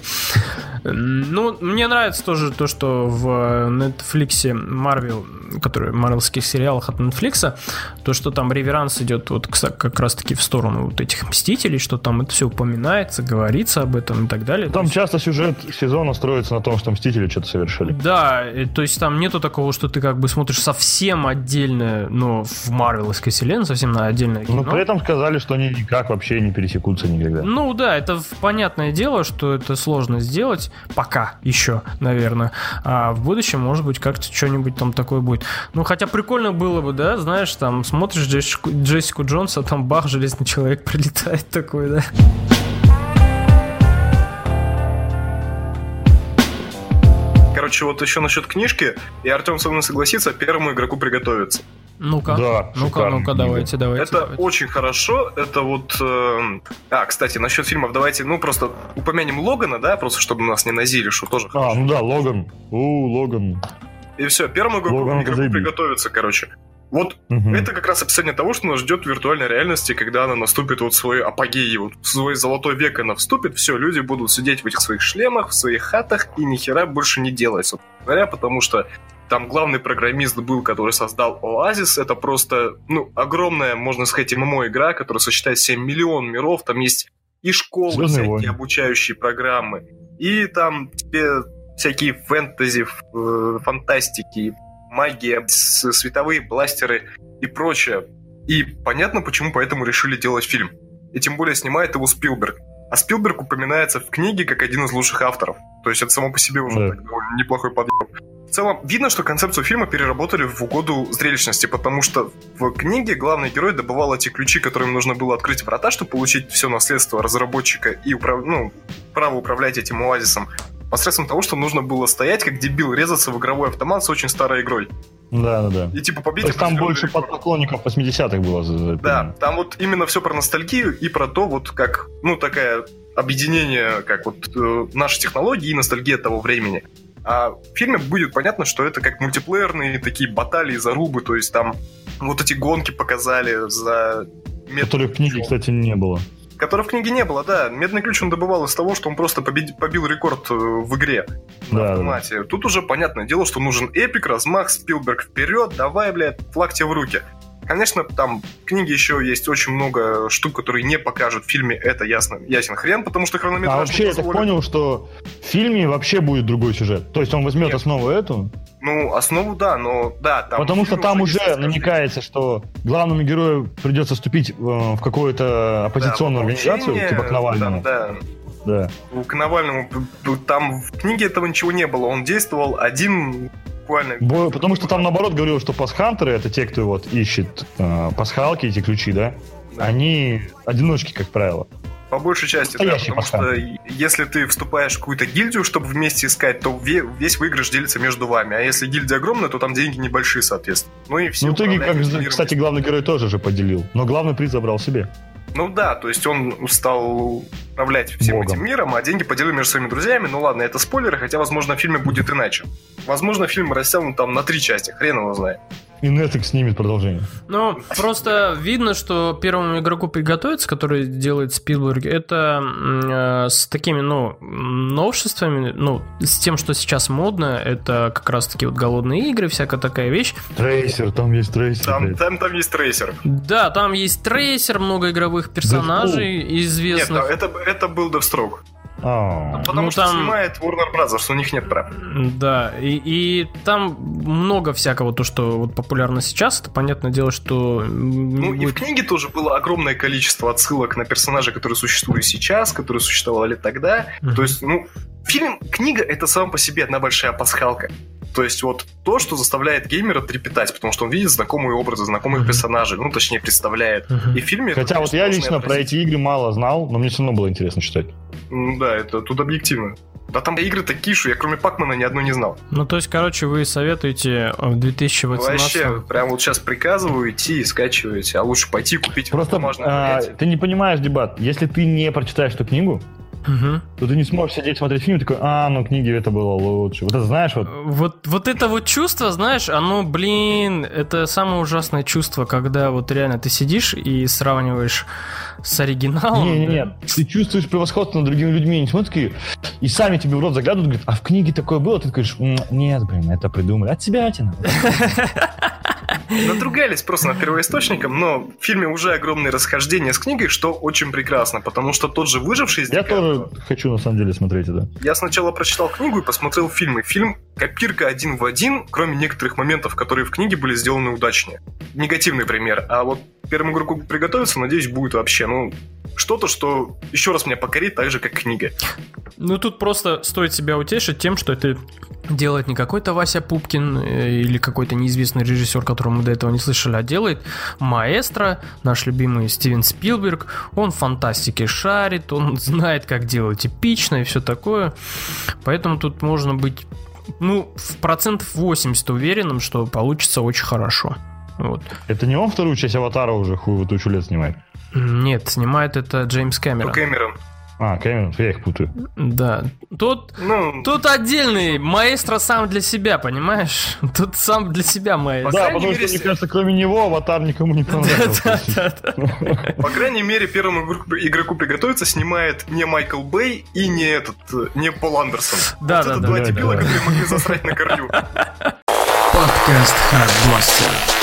Ну, мне нравится тоже то, что в Netflix Marvel, который в марвелских сериалах от Netflix, то, что там реверанс идет вот как раз-таки в сторону вот этих Мстителей, что там это все упоминается, говорится об этом и так далее. Там есть- часто сюжет сезона строится на том, что Мстители что-то совершили. Да, то есть там нету такого, что ты как бы смотришь совсем отдельное, но в Марвеловской вселенной совсем на отдельное кино. Но при этом сказали, что они никак вообще не пересекутся никогда. Ну да, это понятное дело, что это сложно сделать, пока еще, наверное. А в будущем, может быть, как-то что-нибудь там такое будет. Ну, хотя прикольно было бы, да, знаешь, там смотришь Джессику, Джессику Джонс, а там бах, железный человек прилетает такой, да. Короче, вот еще насчет книжки, и Артем со мной согласится, первому игроку приготовиться. Ну-ка, Да, ну-ка, ну-ка, давайте, давайте. Это давайте. очень хорошо, это вот... эм, А, кстати, насчет фильмов давайте, ну, просто упомянем Логана, да, просто чтобы нас не назили, что тоже А, хорошо. ну да, Логан. У, Логан. И все, первому игроку, игроку приготовиться, короче. Вот Мгм. это как раз описание того, что нас ждет в виртуальной реальности, когда она наступит вот в свой апогей, вот в свой золотой век она вступит, все, люди будут сидеть в этих своих шлемах, в своих хатах и ни хера больше не делать, собственно говоря, потому что там главный программист был, который создал Оазис, это просто, ну, огромная, можно сказать, ММО-игра, которая сочетает 7 миллион миров, там есть и школы, «Звездные всякие войны». обучающие программы, и там тебе всякие фэнтези, э, фантастики, магия, световые бластеры и прочее. И понятно, почему поэтому решили делать фильм. И тем более снимает его Спилберг. А Спилберг упоминается в книге как один из лучших авторов. То есть это само по себе уже Да. так довольно неплохой подъем. В целом, видно, что концепцию фильма переработали в угоду зрелищности, потому что в книге главный герой добывал эти ключи, которым нужно было открыть врата, чтобы получить все наследство разработчика и управ- ну, право управлять этим оазисом. Посредством того, что нужно было стоять как дебил, резаться в игровой автомат с очень старой игрой. Да, да, да. И типа побить... То есть там больше рекорд. под поклонников 80-х было. за- Да, там вот именно все про ностальгию и про то, вот как, ну, такая объединение, как вот э, наши технологии и ностальгия того времени. А в фильме будет понятно, что это как мультиплеерные такие баталии, зарубы, то есть там вот эти гонки показали за... мед- Которых в книге, кстати, не было. Которых в книге не было, да. Медный ключ он добывал из того, что он просто победи- побил рекорд э, в игре на Да, да. автомате. Тут уже понятное дело, что нужен эпик, размах, Спилберг вперед, давай, блядь, флаг тебе в руки. Конечно, там в книге еще есть очень много штук, которые не покажут в фильме, это ясно, ясен хрен, потому что хронометраж А вообще, я так понял, что в фильме вообще будет другой сюжет. То есть он возьмет Нет. основу эту, Ну, основу да, но да, там... потому что там уже расскажи. намекается, что главному герою придется вступить э, в какую-то оппозиционную Да, организацию, типа к Навальному. там, да, Да. к Навальному, там в книге этого ничего не было, он действовал один буквально... Бо- Потому что там наоборот говорил, что пасхантеры, это те, кто вот ищет э, пасхалки, эти ключи, да, Да. они одиночки, как правило. По большей части, да, Настоящий потому что если ты вступаешь в какую-то гильдию, чтобы вместе искать, то ве- весь выигрыш делится между вами. А если гильдия огромная, то там деньги небольшие, соответственно. Ну и все Ну, в итоге, как, кстати, главный герой тоже же поделил. Но главный приз забрал себе. Ну да, то есть он стал управлять всем Богом. этим миром, а деньги поделил между своими друзьями. Ну ладно, это спойлеры, хотя, возможно, в фильме будет иначе. Возможно, фильм растянут там на три части, хрен его знает. И Netflix снимет продолжение. Ну, просто видно, что первому игроку приготовиться, который делает Спилберг, это э, с такими, ну, новшествами, ну, с тем, что сейчас модно, это как раз-таки вот голодные игры, всякая такая вещь. Трейсер, там есть трейсер. Там, блядь. там, там есть трейсер. Да, там есть трейсер, много игровых персонажей Нет, известных. это, это был Deathstroke. А, Потому Ну, что там- снимает Warner Bros., у них нет прав. Да, и, и там много всякого, то, что вот популярно сейчас, это понятное дело, что... Ну и в книге тоже было огромное количество отсылок на персонажей, которые существуют сейчас, которые существовали тогда. Мгм. То есть, ну, фильм, книга это сам по себе одна большая пасхалка. То есть вот то, что заставляет геймера трепетать, потому что он видит знакомые образы, знакомых Мгм. персонажей, ну, точнее, представляет. Мгм. И в фильме... это, Хотя вот конечно, я лично про эти игры мало знал, но мне все равно было интересно читать. Ну да, это тут объективно. Да там игры такие, что я кроме Пакмана ни одной не знал. Ну, то есть, короче, вы советуете в 2018 Вообще, прям вот сейчас приказываю идти и скачивать, а лучше пойти купить Просто а, ты не понимаешь, дебат. Если ты не прочитаешь эту книгу, Мгм. то ты не сможешь сидеть смотреть фильм такой, а, ну книги это было лучше. Вот это знаешь, вот Вот, вот это вот чувство, знаешь, оно, блин, это самое ужасное чувство, когда вот реально ты сидишь и сравниваешь с оригиналом. Не-не-не, да. ты чувствуешь превосходство над другими людьми, не смотришь такие, и сами тебе в рот заглядывают, говорят, а в книге такое было? Ты говоришь, «М, нет, блин, это придумали. От себя тяну. Надругались просто над первоисточником, но в фильме уже огромные расхождения с книгой, что очень прекрасно, потому что тот же выживший из Я тоже хочу, на самом деле, смотреть это. Я сначала прочитал книгу и посмотрел фильм, и фильм копирка один в один, кроме некоторых моментов, которые в книге были сделаны удачнее. Негативный пример. А вот первому игроку приготовиться, надеюсь, будет вообще, ну, что-то, что еще раз меня покорит, так же, как книга. Ну, тут просто стоит себя утешить тем, что это делает не какой-то Вася Пупкин э, или какой-то неизвестный режиссер, которого мы до этого не слышали, а делает маэстро, наш любимый Стивен Спилберг. Он в фантастике шарит, он знает, как делать эпично и все такое. Поэтому тут можно быть, ну, в процентов 80 уверенным, что получится очень хорошо. Вот. Это не он вторую часть Аватара уже хуй тучу лет снимает? Нет, снимает это Джеймс Ну, Кэмерон. А, Кэмерон, я их путаю. Да. Тут, Ну, тут отдельный маэстро сам для себя, понимаешь? Тут сам для себя маэстро. Да, крайней потому мере, что, мне кажется, кроме него аватар никому не понравился. по крайней мере, первому игроку, приготовиться снимает не Майкл Бэй и не этот, не Пол Андерсон. Да, вот да, это да, два да, дебила, да. которые могли засрать на корню. Подкаст Hardblaster.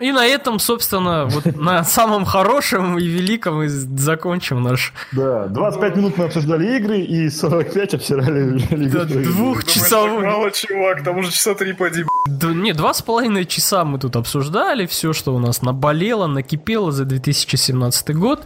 И на этом, собственно, вот на самом хорошем и великом и закончим наш Да, 25 минут мы обсуждали игры и 45 обсирали Лигу Да, двухчасовой... Мало, чувак, там уже часа три поди. Да, не, два с половиной часа мы тут обсуждали все, что у нас наболело, накипело за 2017 год.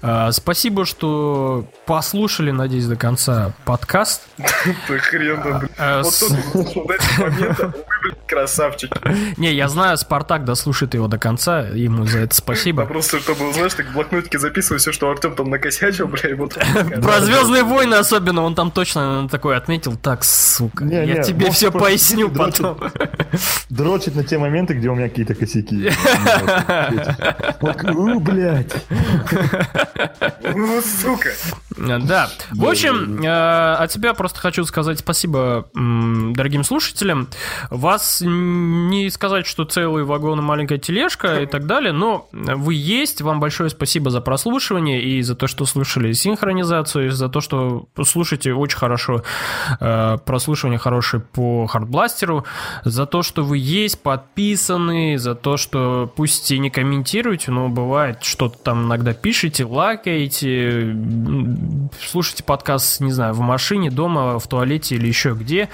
А, спасибо, что послушали, надеюсь, до конца подкаст. Ты хрен там, блин. А, Вот тут вот эти моменты, вы, блин, красавчики. Не, я знаю, Спартак дослушает его до конца, ему за это Да спасибо. просто, чтобы, знаешь, так в блокнотике записываю все, что Артем там накосячил, бля, и вот... Про Звездные войны особенно, он там точно такой отметил. Так, сука, Не, я не, тебе все поясню дрочит. потом. Дрочит на те моменты, где у меня какие-то косяки. Вот, у, блядь. Ну, сука. Да. В общем, э, от тебя просто хочу сказать спасибо дорогим слушателям. Вас не сказать, что целый вагон и маленькая тележка и так далее, но вы есть. Вам большое спасибо за прослушивание и за то, что слушали синхронизацию, и за то, что слушаете очень хорошо э, прослушивание хорошее по хардбластеру, за то, что вы есть, подписаны, за то, что пусть и не комментируете, но бывает что-то там иногда пишете, лайкаете, слушайте подкаст, не знаю, в машине, дома, в туалете или еще где.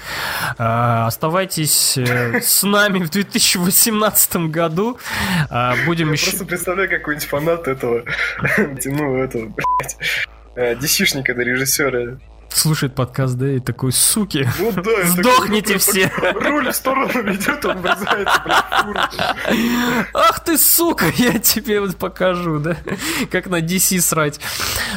А, Оставайтесь э, с нами в 2018 году. А, Будем Я еще... просто представляю какой-нибудь фанат этого, ну, этого, блядь, э, DC-шника, да, режиссера. Слушает подкаст, да, и такой, суки, Ну да, Сдохните такой, все. Руль в сторону ведет, он врезается, блядь. Ах ты, сука, я тебе вот покажу, да, как на DC срать.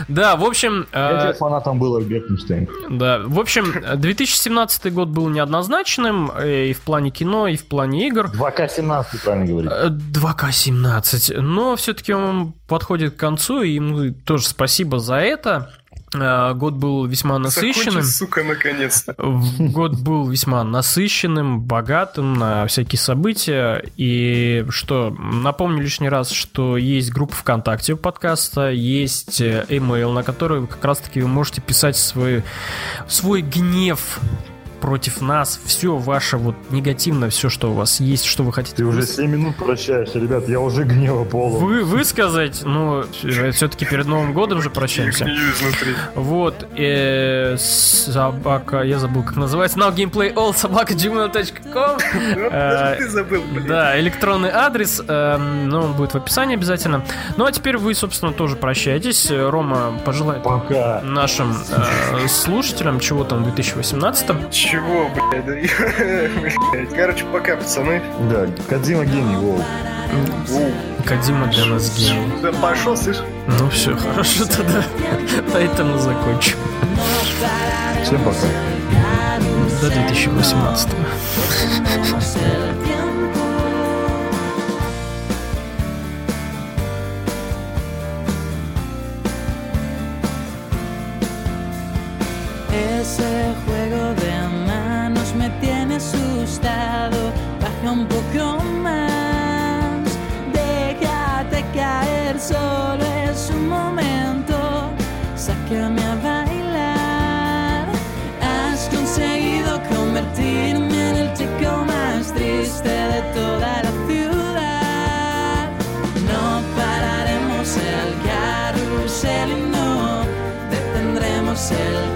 Да, в общем... Я э, фанатом был Геттенштейн. Да, в общем, 2017 год был неоднозначным э, и в плане кино, и в плане игр. 2К17, правильно говорить. Э, 2К17, но все-таки он подходит к концу, и ему тоже спасибо за это. Э, Год был весьма насыщенным. Закончи, сука, наконец-то. Год был весьма насыщенным, богатым на всякие события. И что, напомню лишний раз, что есть группа ВКонтакте у подкаста, есть э, email, на который вы как раз-таки вы можете писать свой, свой гнев против нас, все ваше вот негативное, все, что у вас есть, что вы хотите Ты уже выс- 7 минут прощаешься, ребят, я уже гнева полон. вы, высказать, ну, все-таки перед Новым годом же прощаемся. Вот, э, собака, я забыл, как называется, now gameplay all собака gmail.com ты забыл, блядь. Да, электронный адрес, эм, но он будет в описании обязательно. Ну, а теперь вы, собственно, тоже прощаетесь. Рома пожелает Пока. нашим э, слушателям, чего там в 2018 Чего, блядь? Короче, пока, пацаны. Да, Кадзима гений, воу. Кадима для нас гений. Да пошел, слышь. Ну все, хорошо тогда. На этом мы закончим. Всем пока. До 2018 Ese juego de Baja un poco más. Déjate caer, solo es un momento. Sácame a bailar. Has conseguido convertirme en el chico más triste de toda la ciudad. No pararemos el carrusel y no detendremos el